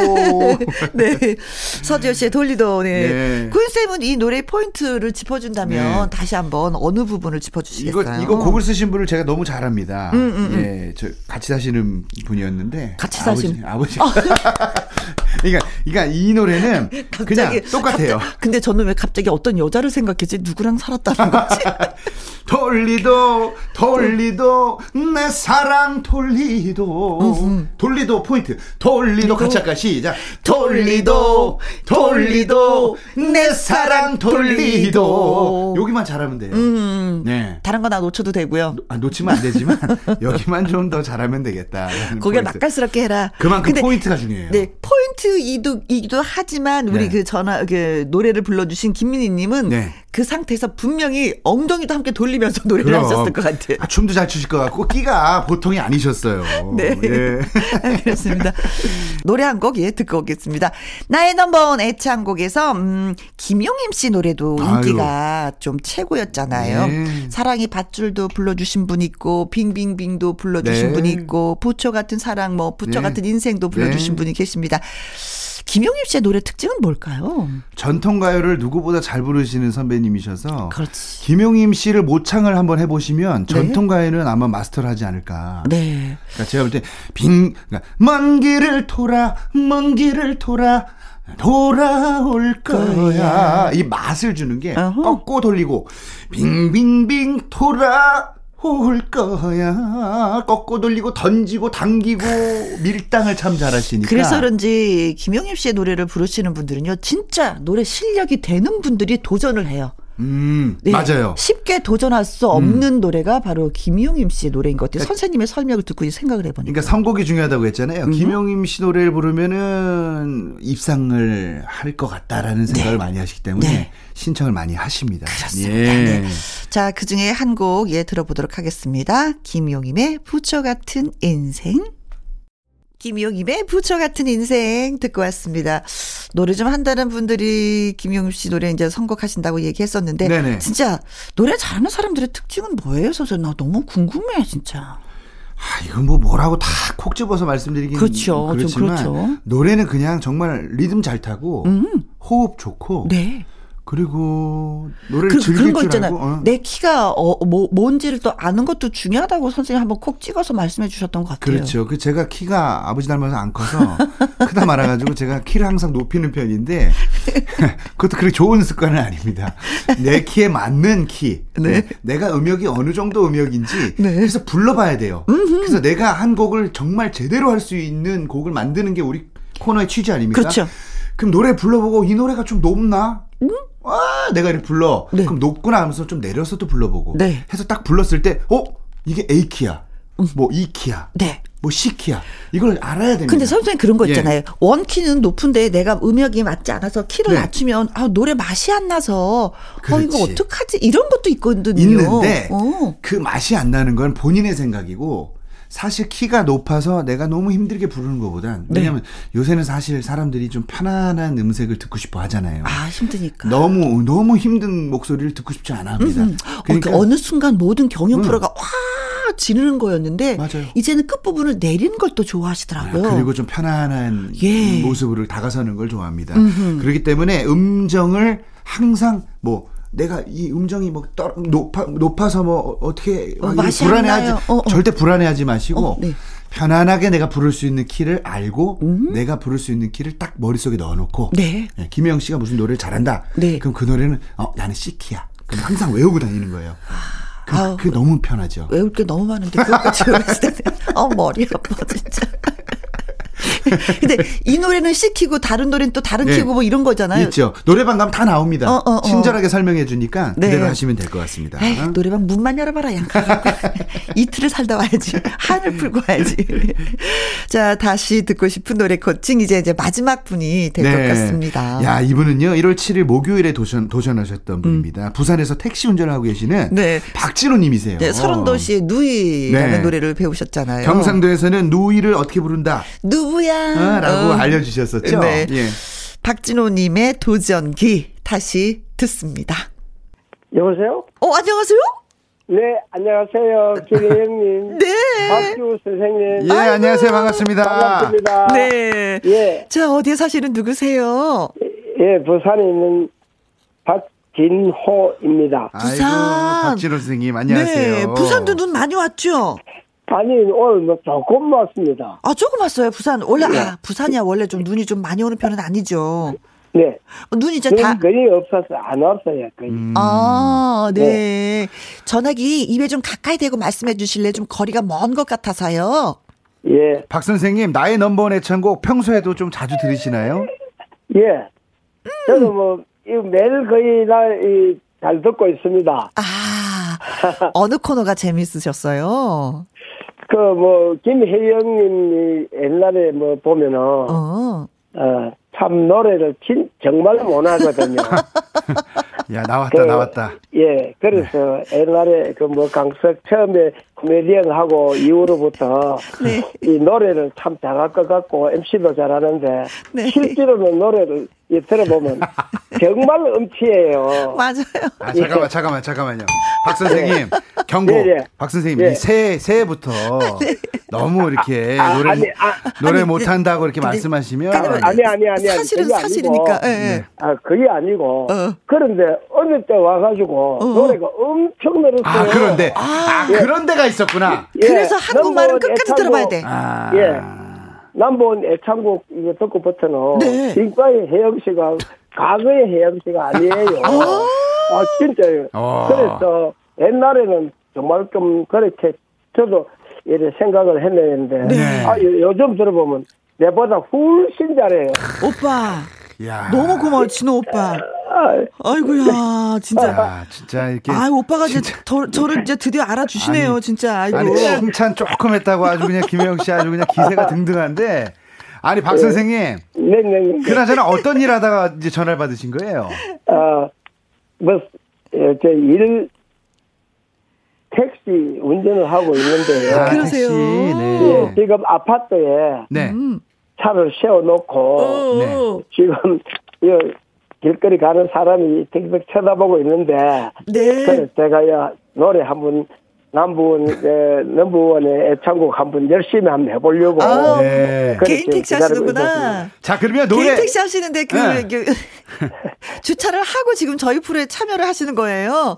네. 서지호 씨의 돌리도, 네. 네. 구윤쌤은 이 노래 포인트를 짚어준다면 네. 다시 한번 어느 부분을 이거 짚어주시겠어요? 이거 곡을 쓰신 분을 제가 너무 잘 압니다. 음, 음, 음. 예, 저 같이 사시는 분이었는데 같이 아버지, 사신- 아버지. 그러니까 그러니까 이 노래는 그냥 똑같아요. 갑자- 근데 저는 왜 갑자기 어떤 여자를 생각했지? 누구랑 살았다는 거지? 돌리도 돌리도 내 사랑 돌리도 돌리도 포인트 돌리도 같이 할까 시작 돌리도 돌리도 내 사랑 돌리도 여기만 잘하면 돼요. 음. 네. 다른 거 나 놓쳐도 되고요. 아, 놓치면 안 되지만 여기만 좀 더 잘하면 되겠다. 거기에 맛깔스럽게 해라. 그만큼 근데 포인트가 중요해요. 네, 포인트이기도 이기도 하지만 우리 네. 그 전화 그 노래를 불러주신 김민희님은 네. 그 상태에서 분명히 엉덩이도 함께 돌리면서 노래를 그럼. 하셨을 것 같아요. 아, 춤도 잘 추실 것 같고 끼가 보통이 아니셨어요. 네. 예. 그렇습니다. 노래 한 곡 예 듣고 오겠습니다. 나의 넘버원 애창곡에서 음, 김용임 씨 노래도 아유. 인기가 좀 최고였잖아요. 네. 사랑이 밧줄도 불러주신 분 있고 빙빙빙도 불러주신 네. 분 있고 부처 같은 사랑 뭐 부처 네. 같은 인생도 불러주신 네. 분이 계십니다. 김용임 씨의 노래 특징은 뭘까요? 전통 가요를 누구보다 잘 부르시는 선배님이셔서 그렇지. 김용임 씨를 모창을 한번 해보시면 네. 전통 가요는 아마 마스터를 하지 않을까. 네. 그러니까 제가 볼때 빙, 그러니까 먼 길을 돌아, 먼 길을 돌아. 돌아올 거야. 이 맛을 주는 게 어허. 꺾고 돌리고 빙빙빙 돌아 올 거야. 꺾고 돌리고 던지고 당기고 밀당을 참 잘하시니까. 그래서 그런지 김용임 씨의 노래를 부르시는 분들은요, 진짜 노래 실력이 되는 분들이 도전을 해요. 음, 네, 맞아요. 음. 쉽게 도전할 수 없는 노래가 바로 김용임 씨의 노래인 것 같아요. 선생님의 설명을 듣고 생각을 해보니까. 그러니까 선곡이 중요하다고 했잖아요. 음. 김용임 씨 노래를 부르면은 입상을 할 것 같다라는 생각을 많이 하시기 때문에 네. 신청을 많이 하십니다. 그렇습니다. 예. 네. 자, 그 중에 한 곡 예 들어보도록 하겠습니다. 김용임의 부처 같은 인생. 김용임의 부처 같은 인생 듣고 왔습니다. 노래 좀 한다는 분들이 김용임 씨 노래 이제 선곡하신다고 얘기했었는데 네네. 진짜 노래 잘하는 사람들의 특징은 뭐예요, 선생님? 나 너무 궁금해, 진짜. 아, 이건 뭐 뭐라고 다 콕 집어서 말씀드리긴 그렇죠. 좀 그렇지만 그렇죠. 노래는 그냥 정말 리듬 잘 타고 음. 호흡 좋고 네. 그리고 노래를 그, 그런 거줄 있잖아요. 어. 내 키가 어, 뭐, 뭔지를 또 아는 것도 중요하다고 선생님 한번 콕 찍어서 말씀해 주셨던 것 같아요. 그렇죠. 그 제가 키가 아버지 닮아서 안 커서 크다 말아가지고 제가 키를 항상 높이는 편인데 그것도 그렇게 좋은 습관은 아닙니다. 내 키에 맞는 키. 네. 내가 음역이 어느 정도 음역인지 네. 그래서 불러봐야 돼요. 그래서 내가 한 곡을 정말 제대로 할 수 있는 곡을 만드는 게 우리 코너의 취지 아닙니까? 그렇죠. 그럼 노래 불러보고 이 노래가 좀 높나? 와, 내가 이렇게 불러. 네. 그럼 높구나 하면서 좀 내려서 또 불러보고. 네. 해서 딱 불렀을 때, 어? 이게 A 키야. 뭐 E 키야. 네. 뭐 C 키야. 이걸 알아야 됩니다. 근데 선생님 그런 거 예. 있잖아요. 원 키는 높은데 내가 음역이 맞지 않아서 키를 네. 낮추면 아 노래 맛이 안 나서 어 그렇지. 이거 어떡하지 이런 것도 있거든요. 있는데 어. 그 맛이 안 나는 건 본인의 생각이고 사실 키가 높아서 내가 너무 힘들게 부르는 것보단 네. 왜냐면 요새는 사실 사람들이 좀 편안한 음색을 듣고 싶어 하잖아요. 아 힘드니까. 너무 너무 힘든 목소리를 듣고 싶지 않아 합니다. 음. 어, 그 어느 순간 모든 경연 음. 프로가 와 지르는 거였는데 맞아요. 이제는 끝 부분을 내리는 걸 또 좋아하시더라고요. 아, 그리고 좀 편안한 예. 모습으로 다가서는 걸 좋아합니다. 그렇기 때문에 음정을 항상 뭐 내가 이 음정이 뭐 떨, 높아 높아서 뭐 어떻게 어, 이렇게 안 불안해하지. 어, 어. 절대 불안해하지 마시고 어, 네. 편안하게 내가 부를 수 있는 키를 알고 내가 부를 수 있는 키를 딱 머릿속에 넣어놓고 음. 네. 예, 김영 씨가 무슨 노래를 잘한다. 네. 그럼 그 노래는 어, 나는 C 키야. 그럼 항상 외우고 다니는 거예요. 그, 아우. 그게 너무 편하죠. 외울 게 너무 많은데 그것까지 외웠을 때, 어 머리 아파 진짜. 근데 이 노래는 시키고 다른 노래는 또 다른 네. 키고 뭐 이런 거잖아요. 있죠. 노래방 가면 다 나옵니다. 어, 어, 어. 친절하게 설명해 주니까 네. 그대로 하시면 될 것 같습니다. 에이, 노래방 문만 열어봐라 양가 이틀을 살다 와야지 한을 풀고 와야지 자 다시 듣고 싶은 노래 코칭 이제 이제 마지막 분이 될것 같습니다 네. 야, 이분은요, 1월 7일 목요일에 도전, 도전하셨던 분입니다. 부산에서 택시 운전을 하고 계시는 음. 네. 박진호 님이세요. 네, 서른도시의 누이라는 네. 노래를 배우셨잖아요 경상도에서는 누이를 어떻게 부른다. 누구야 어, 라고 어. 알려주셨었죠. 네. 예. 박진호님의 도전기 다시 듣습니다 여보세요? 어 안녕하세요 네, 안녕하세요. 김혜영님. 네 박주 선생님. 예, 안녕하세요. 반갑습니다. 반갑습니다. 네. 예, 자, 어디에 사시는 누구세요? 예, 부산에 있는 박진호입니다. 부산. 아이고, 박진호 선생님, 안녕하세요. 네. 부산도 눈 많이 왔죠? 아니, 오늘 뭐 조금 왔습니다. 아, 조금 왔어요, 부산. 원래, 아, 부산이야. 원래 좀 눈이 좀 많이 오는 편은 아니죠. 네. 어, 눈이 이제 눈 다. 거의 없어서 안 왔어요, 거의. 음. 아, 네. 전화기 입에 좀 가까이 대고 말씀해 주실래? 좀 거리가 먼 것 같아서요. 예, 박 선생님, 나의 넘버원 애창곡 평소에도 좀 자주 들으시나요? 예. 저는 뭐, 이 매일 거의 날, 이, 잘 듣고 있습니다. 아, 어느 코너가 재밌으셨어요? 그, 뭐, 김혜영님이 옛날에 뭐, 보면은, 어, 어. 참 노래를 진, 정말 못하거든요. 야, 나왔다, 그, 나왔다. 예, 그래서 옛날에 그 뭐 강석 처음에 코미디언 하고 이후로부터 네. 이 노래를 참 잘할 것 같고 MC도 잘하는데 네. 실제로는 노래를 이 들어보면 정말 음치예요. 맞아요. 아, 잠깐만, 잠깐만, 잠깐만요. 박 선생님, 경고. 예, 예. 박 선생님, 예. 이 새해, 새해부터 너무 이렇게 아, 노래, 아니, 아, 노래 못한다고 이렇게 근데- 말씀하시면. 아니 아니 아니 아니 사실은 그게 사실이니까. 아니고, 예, 예. 아 그게 아니고 어. 그런데 어느 때 와가지고 노래가 엄청 늘었어요. 아, 그런데, 아, 그런 데가 있었구나. 예, 그래서 한국말은 끝까지 들어봐야 돼. 아. 예. 남본 애창곡 이거 듣고부터는 네. 지금까지 혜영 씨가 과거의 혜영 씨가 아니에요. 아 진짜요. 어. 그래서 옛날에는 정말 좀 그렇게 저도 이래 생각을 했는데 네. 아, 요- 요즘 들어보면 내보다 훨씬 잘해요. 오빠. 야. 너무 고마워, 진호 오빠. 아, 아이고야, 진짜. 야, 진짜 이렇게. 아, 오빠가 이제 진짜. 저, 저를 이제 드디어 알아주시네요, 아니, 진짜. 아이고. 아니, 칭찬 조금 했다고 아주 그냥 김혜영 씨 아주 그냥 기세가 등등한데. 아니, 박 선생님. 네네. 그나저나 어떤 일 하다가 이제 전화를 받으신 거예요? 아, 뭐, 예, 저일 택시 운전을 하고 있는데요. 아, 그러세요. 택시. 예, 네. 지금 아파트에 네. 음. 차를 세워놓고 어, 지금 이 길거리 가는 사람이 땡땡 쳐다보고 있는데 네. 그래서 제가 야 노래 한번 남부원 에, 넘버원의 애창곡 한번 열심히 한번 해보려고 아, 네. 개인 택시 하시는구나. 자, 그러면 노래. 개인 택시 하시는데 그, 네. 그 주차를 하고 지금 저희 프로에 참여를 하시는 거예요.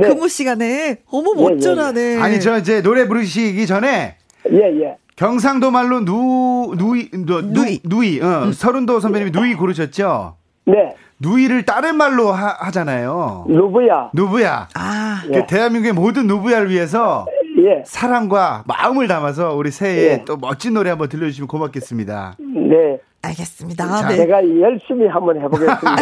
네. 근무 시간에. 어머, 네, 멋져라네. 아니, 저 이제 노래 부르시기 전에 예, 예. 경상도 말로 누, 누이, 누, 누이. 누, 누이, 어, 서른도 선배님이 누이 고르셨죠? 네. 누이를 다른 말로 하, 하잖아요. 누구야? 누부야. 아, 그 대한민국의 모든 누부야를 위해서 예. 사랑과 마음을 담아서 우리 새해에 예. 또 멋진 노래 한번 들려주시면 고맙겠습니다. 네. 알겠습니다. 자, 네. 제가 열심히 한번 해보겠습니다.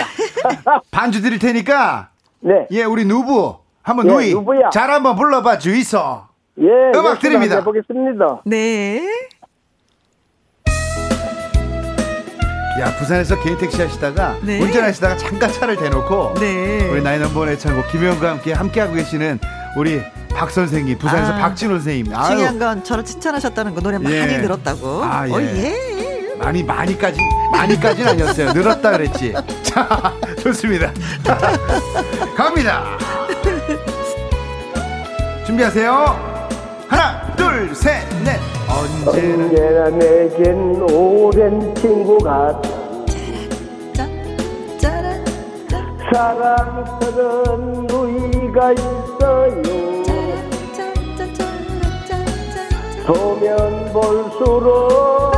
반주 드릴 테니까, 네. 예, 우리 누부, 한번 예, 누이, 누부야. 잘 한번 불러봐 주이소. 예. 음악 드립니다. 한번 해보겠습니다. 네. 야, 부산에서 개인 택시 하시다가, 네. 운전하시다가 잠깐 차를 대놓고, 네. 우리 나인 넘버원 애창곡 김혜영과 함께 함께하고 계시는 우리 박 선생님, 부산에서 아, 박진호 선생님. 아유, 중요한 건 저를 칭찬하셨다는 거 노래 많이 예. 들었다고. 아, 예. 어, 예. 많이 많이까지 많이까지는 아니었어요. 늘었다 그랬지. 자, 좋습니다. 갑니다. 준비하세요. 하나, 둘, 셋, 넷. 언제나 언제나 내겐 오랜 친구가 사랑스런 누이가 있어요. 보면 볼수록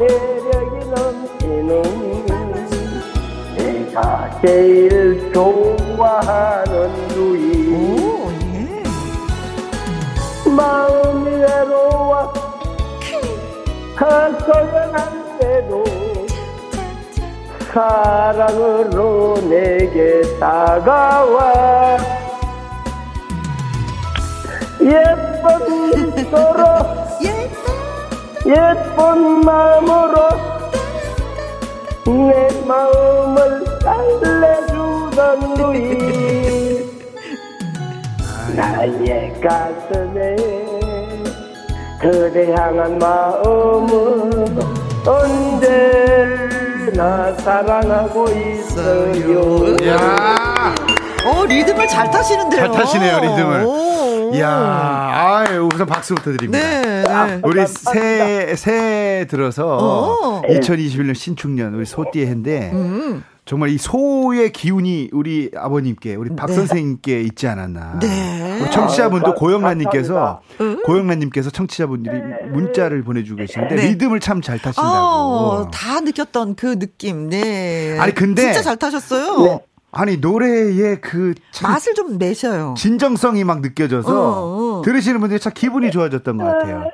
매력이 넘치는 내가 제일 좋아하는 누이. 마음이 외로워 한소연한데도 사랑으로 내게 다가와. 미소로 예쁜 마음으로 내 마음을 달래주던 누이 나의 가슴에 그대 향한 마음은 언제나 사랑하고 있어요 야, 어, 리듬을 잘 타시는데요. 잘 타시네요, 리듬을. 오. 야, 아유, 우선 박수부터 드립니다. 네, 네. 우리 새, 새 들어서 어. 2021년 신축년 우리 소띠의 해인데 음. 정말 이 소의 기운이 우리 아버님께 우리 박 네. 선생님께 있지 않았나. 네. 우리 청취자분도 아, 고영란님께서 응? 고영란님께서 청취자분들이 문자를 보내주고 계시는데 네. 리듬을 참 잘 타신다고. 어, 다 느꼈던 그 느낌. 네. 아니, 근데- 진짜 잘 타셨어요. 아니 노래의 그참 맛을 좀 내셔요. 진정성이 막 느껴져서 어, 어. 들으시는 분들이 참 기분이 좋아졌던 것 같아요.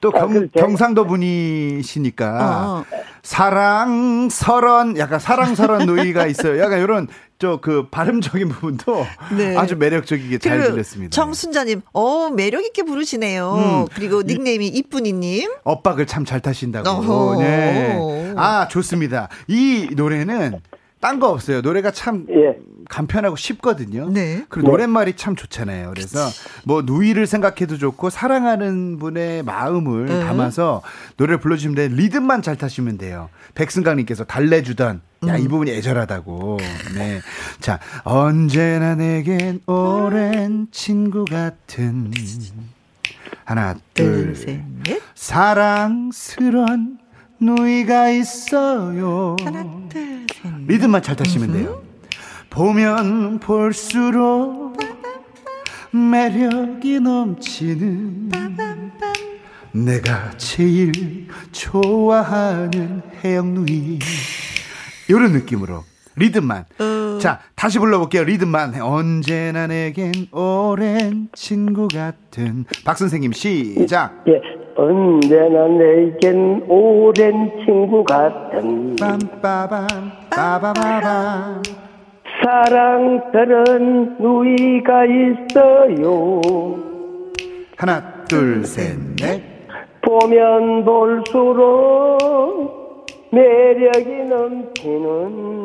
또 경, 그렇죠. 경상도 분이시니까 어. 사랑설원 약간 사랑설원 누이가 있어요. 약간 이런 저그 발음적인 부분도 네. 아주 매력적이게 잘 들렸습니다. 정순자님, 어 매력 있게 부르시네요. 음. 그리고 닉네임이 이쁜이님. 엇박을 참 잘 타신다고. 네. 아 좋습니다. 이 노래는 딴 거 없어요. 노래가 참 예. 간편하고 쉽거든요. 네. 그리고 노랫말이 참 좋잖아요. 그래서 뭐 누이를 생각해도 좋고 사랑하는 분의 마음을 음. 담아서 노래를 불러주시면 돼요. 리듬만 잘 타시면 돼요. 백승강님께서 달래주던 야, 음. 이 부분이 애절하다고. 네. 자, 언제나 내겐 오랜 친구 같은 하나, 둘, 둘, 셋, 넷. 사랑스런 누이가 있어요. 하나, 둘, 셋. 넷. 리듬만 잘 타시면 돼요. 보면 볼수록 매력이 넘치는 내가 제일 좋아하는 해영 누이 이런 느낌으로 리듬만 어. 자, 다시 불러볼게요. 리듬만. 언제나 내겐 오랜 친구 같은. 박 선생님, 시작. 예, 언제나 내겐 오랜 친구 같은 빰빠밤, 빠바바밤. 사랑스런 누이가 있어요. 하나, 둘, 셋, 넷. 보면 볼수록 매력이 넘치는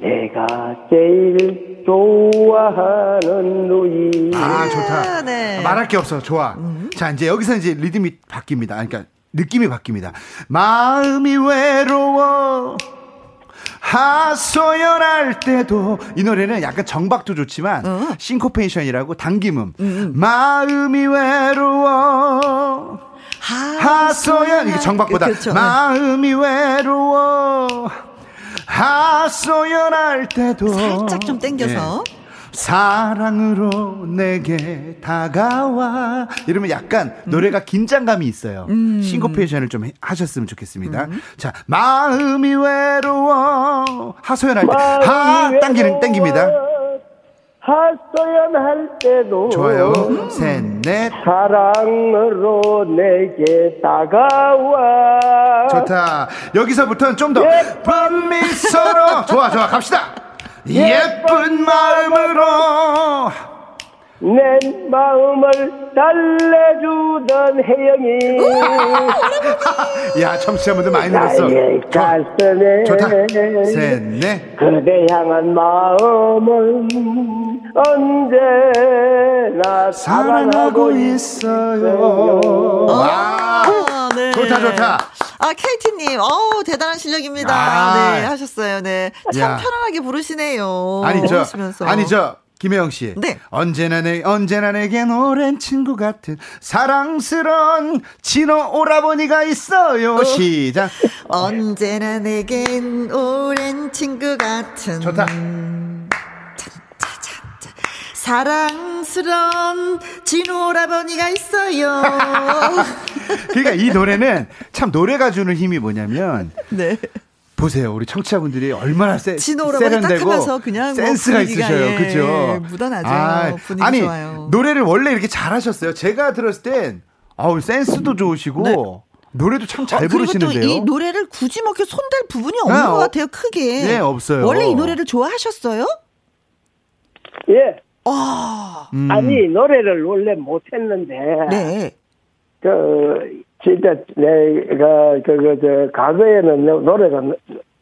내가 제일 좋아하는 누이. 아, 좋다. 네. 말할 게 없어. 좋아. 자, 이제 여기서 이제 리듬이 바뀝니다. 아니, 그러니까 느낌이 바뀝니다. 마음이 외로워. 하소연할 때도 이 노래는 약간 정박도 좋지만 싱코페이션이라고 당김음 마음이 외로워 하소연 이게 정박보다 그렇죠. 마음이 외로워 하소연할 때도 살짝 좀 땡겨서. 예. 사랑으로 내게 다가와 이러면 약간 노래가 긴장감이 있어요. 싱코페이션을 좀 해- 하셨으면 좋겠습니다. 자, 마음이 외로워 하소연할 때 하 당기는 땡깁니다. 하소연할 때도 좋아요. 셋, 넷. 사랑으로 내게 다가와 좋다. 여기서부터는 좀 더 예쁜 미소로 좋아 좋아 갑시다. 예쁜 마음으로 내 마음을 달래주던 혜영이 야 청취자분들 많이 늘었어. 가슴에 좋다. 셋, 넷. 그대 향한 마음은 언제나 사랑하고 사랑하고 있어요. 와. 아, 네. 좋다, 좋다. 아, KT님, 어우, 대단한 실력입니다. 아. 네, 하셨어요. 네. 참 야. 편안하게 부르시네요. 아니 저. 아니 저 김혜영 씨. 네. 언제나 내 언제나 내겐 오랜 친구 같은 사랑스런 진호 오라버니가 있어요. 시작. 언제나 내겐 오랜 친구 같은. 좋다. 사랑스런 진오라버니가 있어요. 그러니까 이 노래는 참 노래가 주는 힘이 뭐냐면 네. 보세요. 우리 청취자분들이 얼마나 세, 세련되고 그냥 뭐 센스가 분위기가, 있으셔요. 예, 그죠? 묻어나죠. 분위기 아니, 좋아요. 노래를 원래 이렇게 잘하셨어요. 제가 들었을 땐 아우 센스도 좋으시고 네. 노래도 참잘 어, 부르시는데요. 이 노래를 굳이 뭐 이렇게 손댈 부분이 없는 네, 것 어. 같아요, 크게. 네, 없어요. 원래 이 노래를 좋아하셨어요? 예 아, 음. 아니 노래를 원래 못했는데 네. 그 진짜 내가 그저 과거에는 노- 노래가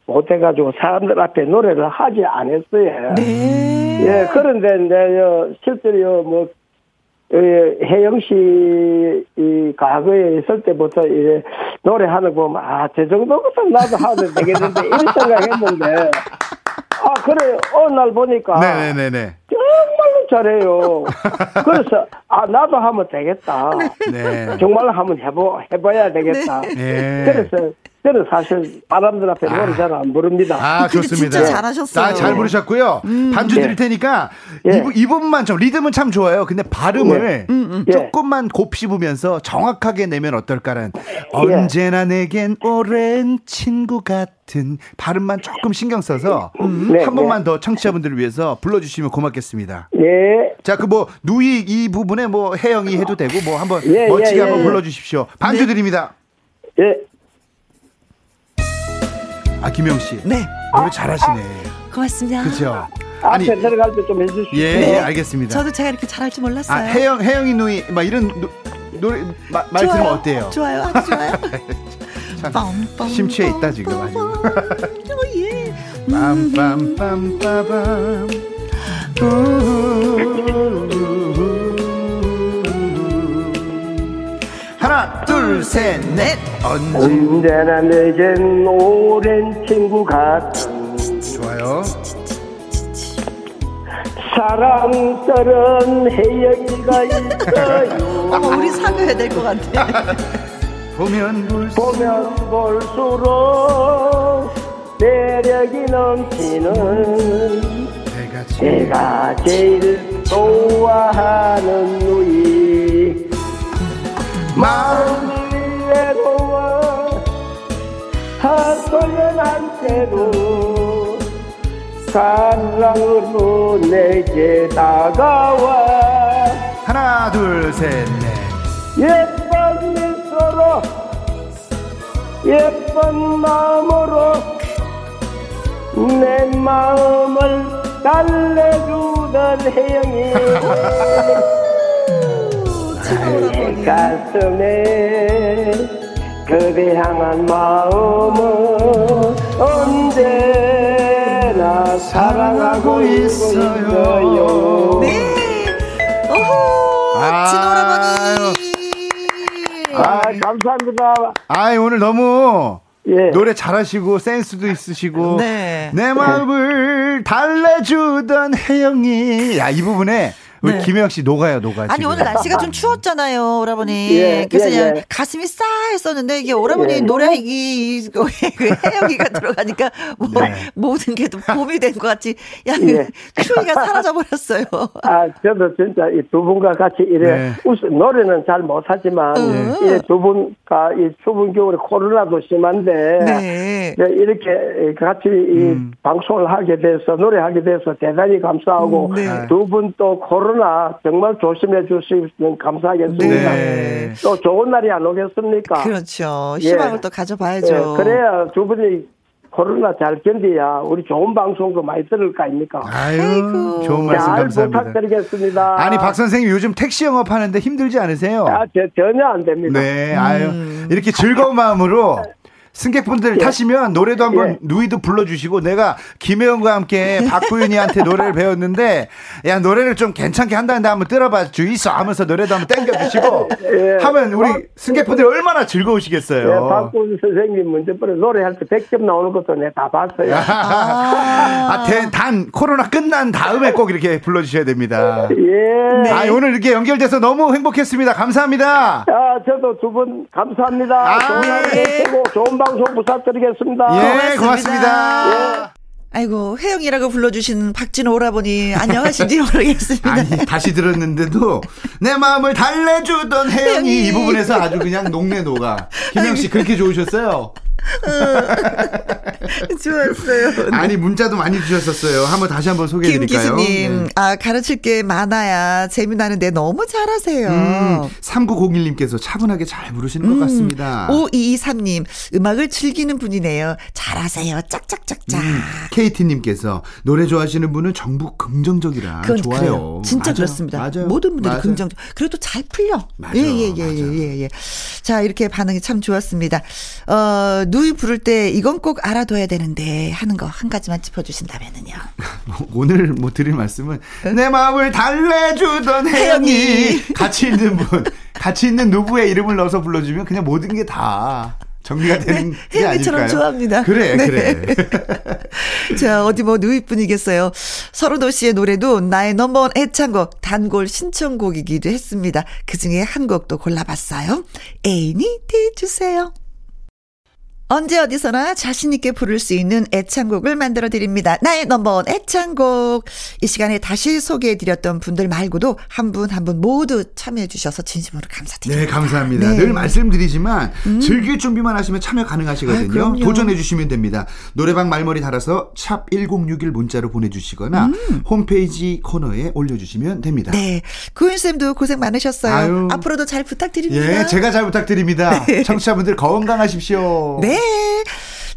못해가지고 사람들 앞에 노래를 하지 않았어요. 네. 예, 그런데 이제 실제로 뭐 예, 혜영 씨 이 과거에 있을 때부터 이제 노래하는 거 보면 아, 저 정도부터 나도 하면 되겠는데 이런 생각했는데 아, 그래 어느 날 보니까 네네네네. 정말로 잘해요. 그래서 아, 나도 하면 되겠다. 네. 정말로 한번 해보 해봐야 되겠다. 네. 그래서 저는 사실 사람들 앞에 노래 잘안 부릅니다. 아, 근데 좋습니다. 진짜 잘하셨어요. 아, 잘 부르셨고요. 반주 네. 드릴 테니까 예. 이, 부- 이 부분만 좀 리듬은 참 좋아요. 근데 발음을 예. 조금만 곱씹으면서 정확하게 내면 어떨까라는 언제나 내겐 오랜 친구 같은 발음만 조금 신경 써서 네, 한 번만 더 청취자분들을 위해서 불러주시면 고맙겠습니다. 예. 자, 그 뭐 누이 이 부분에 뭐 혜영이 해도 되고 뭐 한번 예, 멋지게 예, 한번 예. 불러 주십시오. 반주 드립니다. 예. 아 김영 씨, 네. 노래 잘하시네. 고맙습니다. 그죠? 앞에 들어갈 때 좀 해주시죠. 예, 네. 예, 알겠습니다. 저도 제가 이렇게 잘할 줄 몰랐어요. 아, 혜영, 혜영이 누이, 막 이런 노, 노래, 마, 말 좋아요. 들으면 어때요? 좋아요. 아주 좋아요. 참 심취해 있다, 지금 아주. 빰빰. 어, 예. 빰빰빰빰빰. 하나, 둘, 셋, 넷. 언제 언제나 내겐 오랜 친구 같은 좋아요. 사랑스런 혜영이가 있어요. 어, 우리 사귀어야 될 것 같아. 보면 볼수 보면 볼수록 매력이 넘치는 내가 제일 좋아하는 누이 마음이 외로워 하소연한 때도 사랑으로 내게 다가와 하나, 둘, 셋, 넷. 예쁜 미소로 예쁜 마음으로 내 마음을 달래주던 혜영이 내 가슴에 그대 향한 마음은 언제나 사랑하고 있어요. 네. 오호, 아유. 진오라버니. 아, 감사합니다. 아이, 오늘 너무 예. 노래 잘하시고 센스도 있으시고 네. 내 마음을 달래주던 혜영이 야 이 부분에 우리 네. 김혜영 씨 녹아요 녹아 아니 지금. 오늘 날씨가 좀 추웠잖아요, 오라버니. 예, 그래서 예, 그냥 예. 가슴이 싸했었는데 이게 오라버니 예. 노래 이그 해영이가 들어가니까 뭐 네. 모든 게 또 봄이 된 것 같이 야 예. 추위가 사라져 버렸어요. 아, 저도 진짜 이 두 분과 같이 이래 네. 웃 노래는 잘 못하지만 음. 이두 분과 이 추운 겨울에 코로나도 심한데 네. 네, 이렇게 같이 이 방송을 하게 돼서 노래하게 돼서 대단히 감사하고 음, 네. 두분 또 코로나 정말 조심해 주시면 감사하겠습니다. 네. 또 좋은 날이 안 오겠습니까? 그렇죠. 예. 희망을 또 가져봐야죠. 예, 그래야 두 분이 코로나 잘 견디야 우리 좋은 방송도 많이 들을 거 아닙니까? 아유 아이고. 좋은 말씀 잘 감사합니다 부탁드리겠습니다. 아니 박 선생님 요즘 택시 영업하는데 힘들지 않으세요? 아, 저, 전혀 안 됩니다. 네 아유 음. 이렇게 즐거운 마음으로 승객분들 예. 타시면 노래도 한번 예. 누이도 불러주시고 내가 김혜영과 함께 박구윤이한테 노래를 배웠는데 야 노래를 좀 괜찮게 한다는데 한번 들어봐 주이소 하면서 노래도 한번 땡겨주시고 예. 하면 우리 승객분들 얼마나 즐거우시겠어요. 예, 박군 선생님 문제번에 노래할 때 100점 나오는 것도 내가 다 봤어요. 아, 대- 단 코로나 끝난 다음에 꼭 이렇게 불러주셔야 됩니다. 예. 아, 오늘 이렇게 연결돼서 너무 행복했습니다. 감사합니다. 아, 저도 두 분 감사합니다. 아, 좋은 하루 예. 되시고 좋은 방송 부탁드리겠습니다. 예, 고맙습니다. 고맙습니다. 아이고 혜영이라고 불러주신 박진호 오라버니 안녕하신지 모르겠습니다. 아니, 다시 들었는데도 내 마음을 달래주던 혜영이 혜영이. 이 부분에서 아주 그냥 녹내 녹아. 김영 씨 그렇게 좋으셨어요? 좋았어요. 아니, 문자도 많이 주셨었어요. 한번 다시 한번 소개해 드릴까요? 김기수님, 아, 가르칠 게 많아야 재미나는데 너무 잘하세요. 음, 3901님께서 차분하게 잘 부르시는 것 같습니다. 5223님, 음악을 즐기는 분이네요. 잘하세요. 짝짝짝짝. 음, KT님께서 노래 좋아하시는 분은 전부 긍정적이라 좋아요. 그래요. 진짜 맞아요. 그렇습니다. 맞아요. 모든 분들이 맞아요. 긍정. 그래도 잘 풀려. 맞아, 예, 예, 예. 예, 예. 자, 이렇게 반응이 참 좋았습니다. 어, 누이 부를 때 이건 꼭 알아둬야 되는데 하는 거 한 가지만 짚어주신다면은요. 오늘 뭐 드릴 말씀은 내 마음을 달래주던 혜영이 혜영이. 같이 있는 분, 같이 있는 누구의 이름을 넣어서 불러주면 그냥 모든 게 다 정리가 되는 게 혜영이처럼 아닐까요? 좋아합니다. 그래, 네. 그래. 자, 어디 뭐 누이뿐이겠어요. 서른도 씨의 노래도 나의 넘버원 애창곡, 단골 신청곡이기도 했습니다. 그 중에 한 곡도 골라봤어요. 애인이 돼주세요. 언제 어디서나 자신있게 부를 수 있는 애창곡을 만들어 드립니다. 나의 넘버원 애창곡. 이 시간에 다시 소개해 드렸던 분들 말고도 한 분 한분 모두 참여해 주셔서 진심으로 감사드립니다. 네, 감사합니다. 네. 늘 말씀드리지만 즐길 준비만 하시면 참여 가능하시거든요. 아. 도전해 주시면 됩니다. 노래방 말머리 달아서 샵 1061 문자로 보내주시거나 홈페이지 코너에 올려주시면 됩니다. 음. 네. 구윤쌤도 고생 많으셨어요. 아유. 앞으로도 잘 부탁드립니다. 예, 제가 잘 부탁드립니다. 청취자분들 건강하십시오. 네.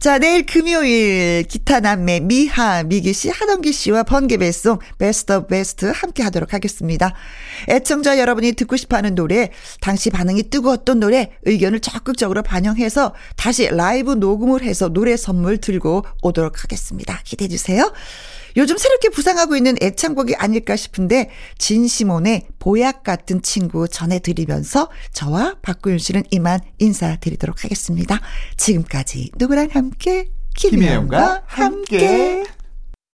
자, 내일 금요일 기타 남매 미하, 미기 씨, 하동기 씨와 번개배송 best of best 함께 하도록 하겠습니다. 애청자 여러분이 듣고 싶어 하는 노래, 당시 반응이 뜨거웠던 노래, 의견을 적극적으로 반영해서 다시 라이브 녹음을 해서 노래 선물 들고 오도록 하겠습니다. 기대해 주세요. 요즘 새롭게 부상하고 있는 애창곡이 아닐까 싶은데 진시몬의 보약 같은 친구 전해드리면서 저와 박구윤 씨는 이만 인사드리도록 하겠습니다. 지금까지 누구랑 함께 김혜영과 함께. 함께.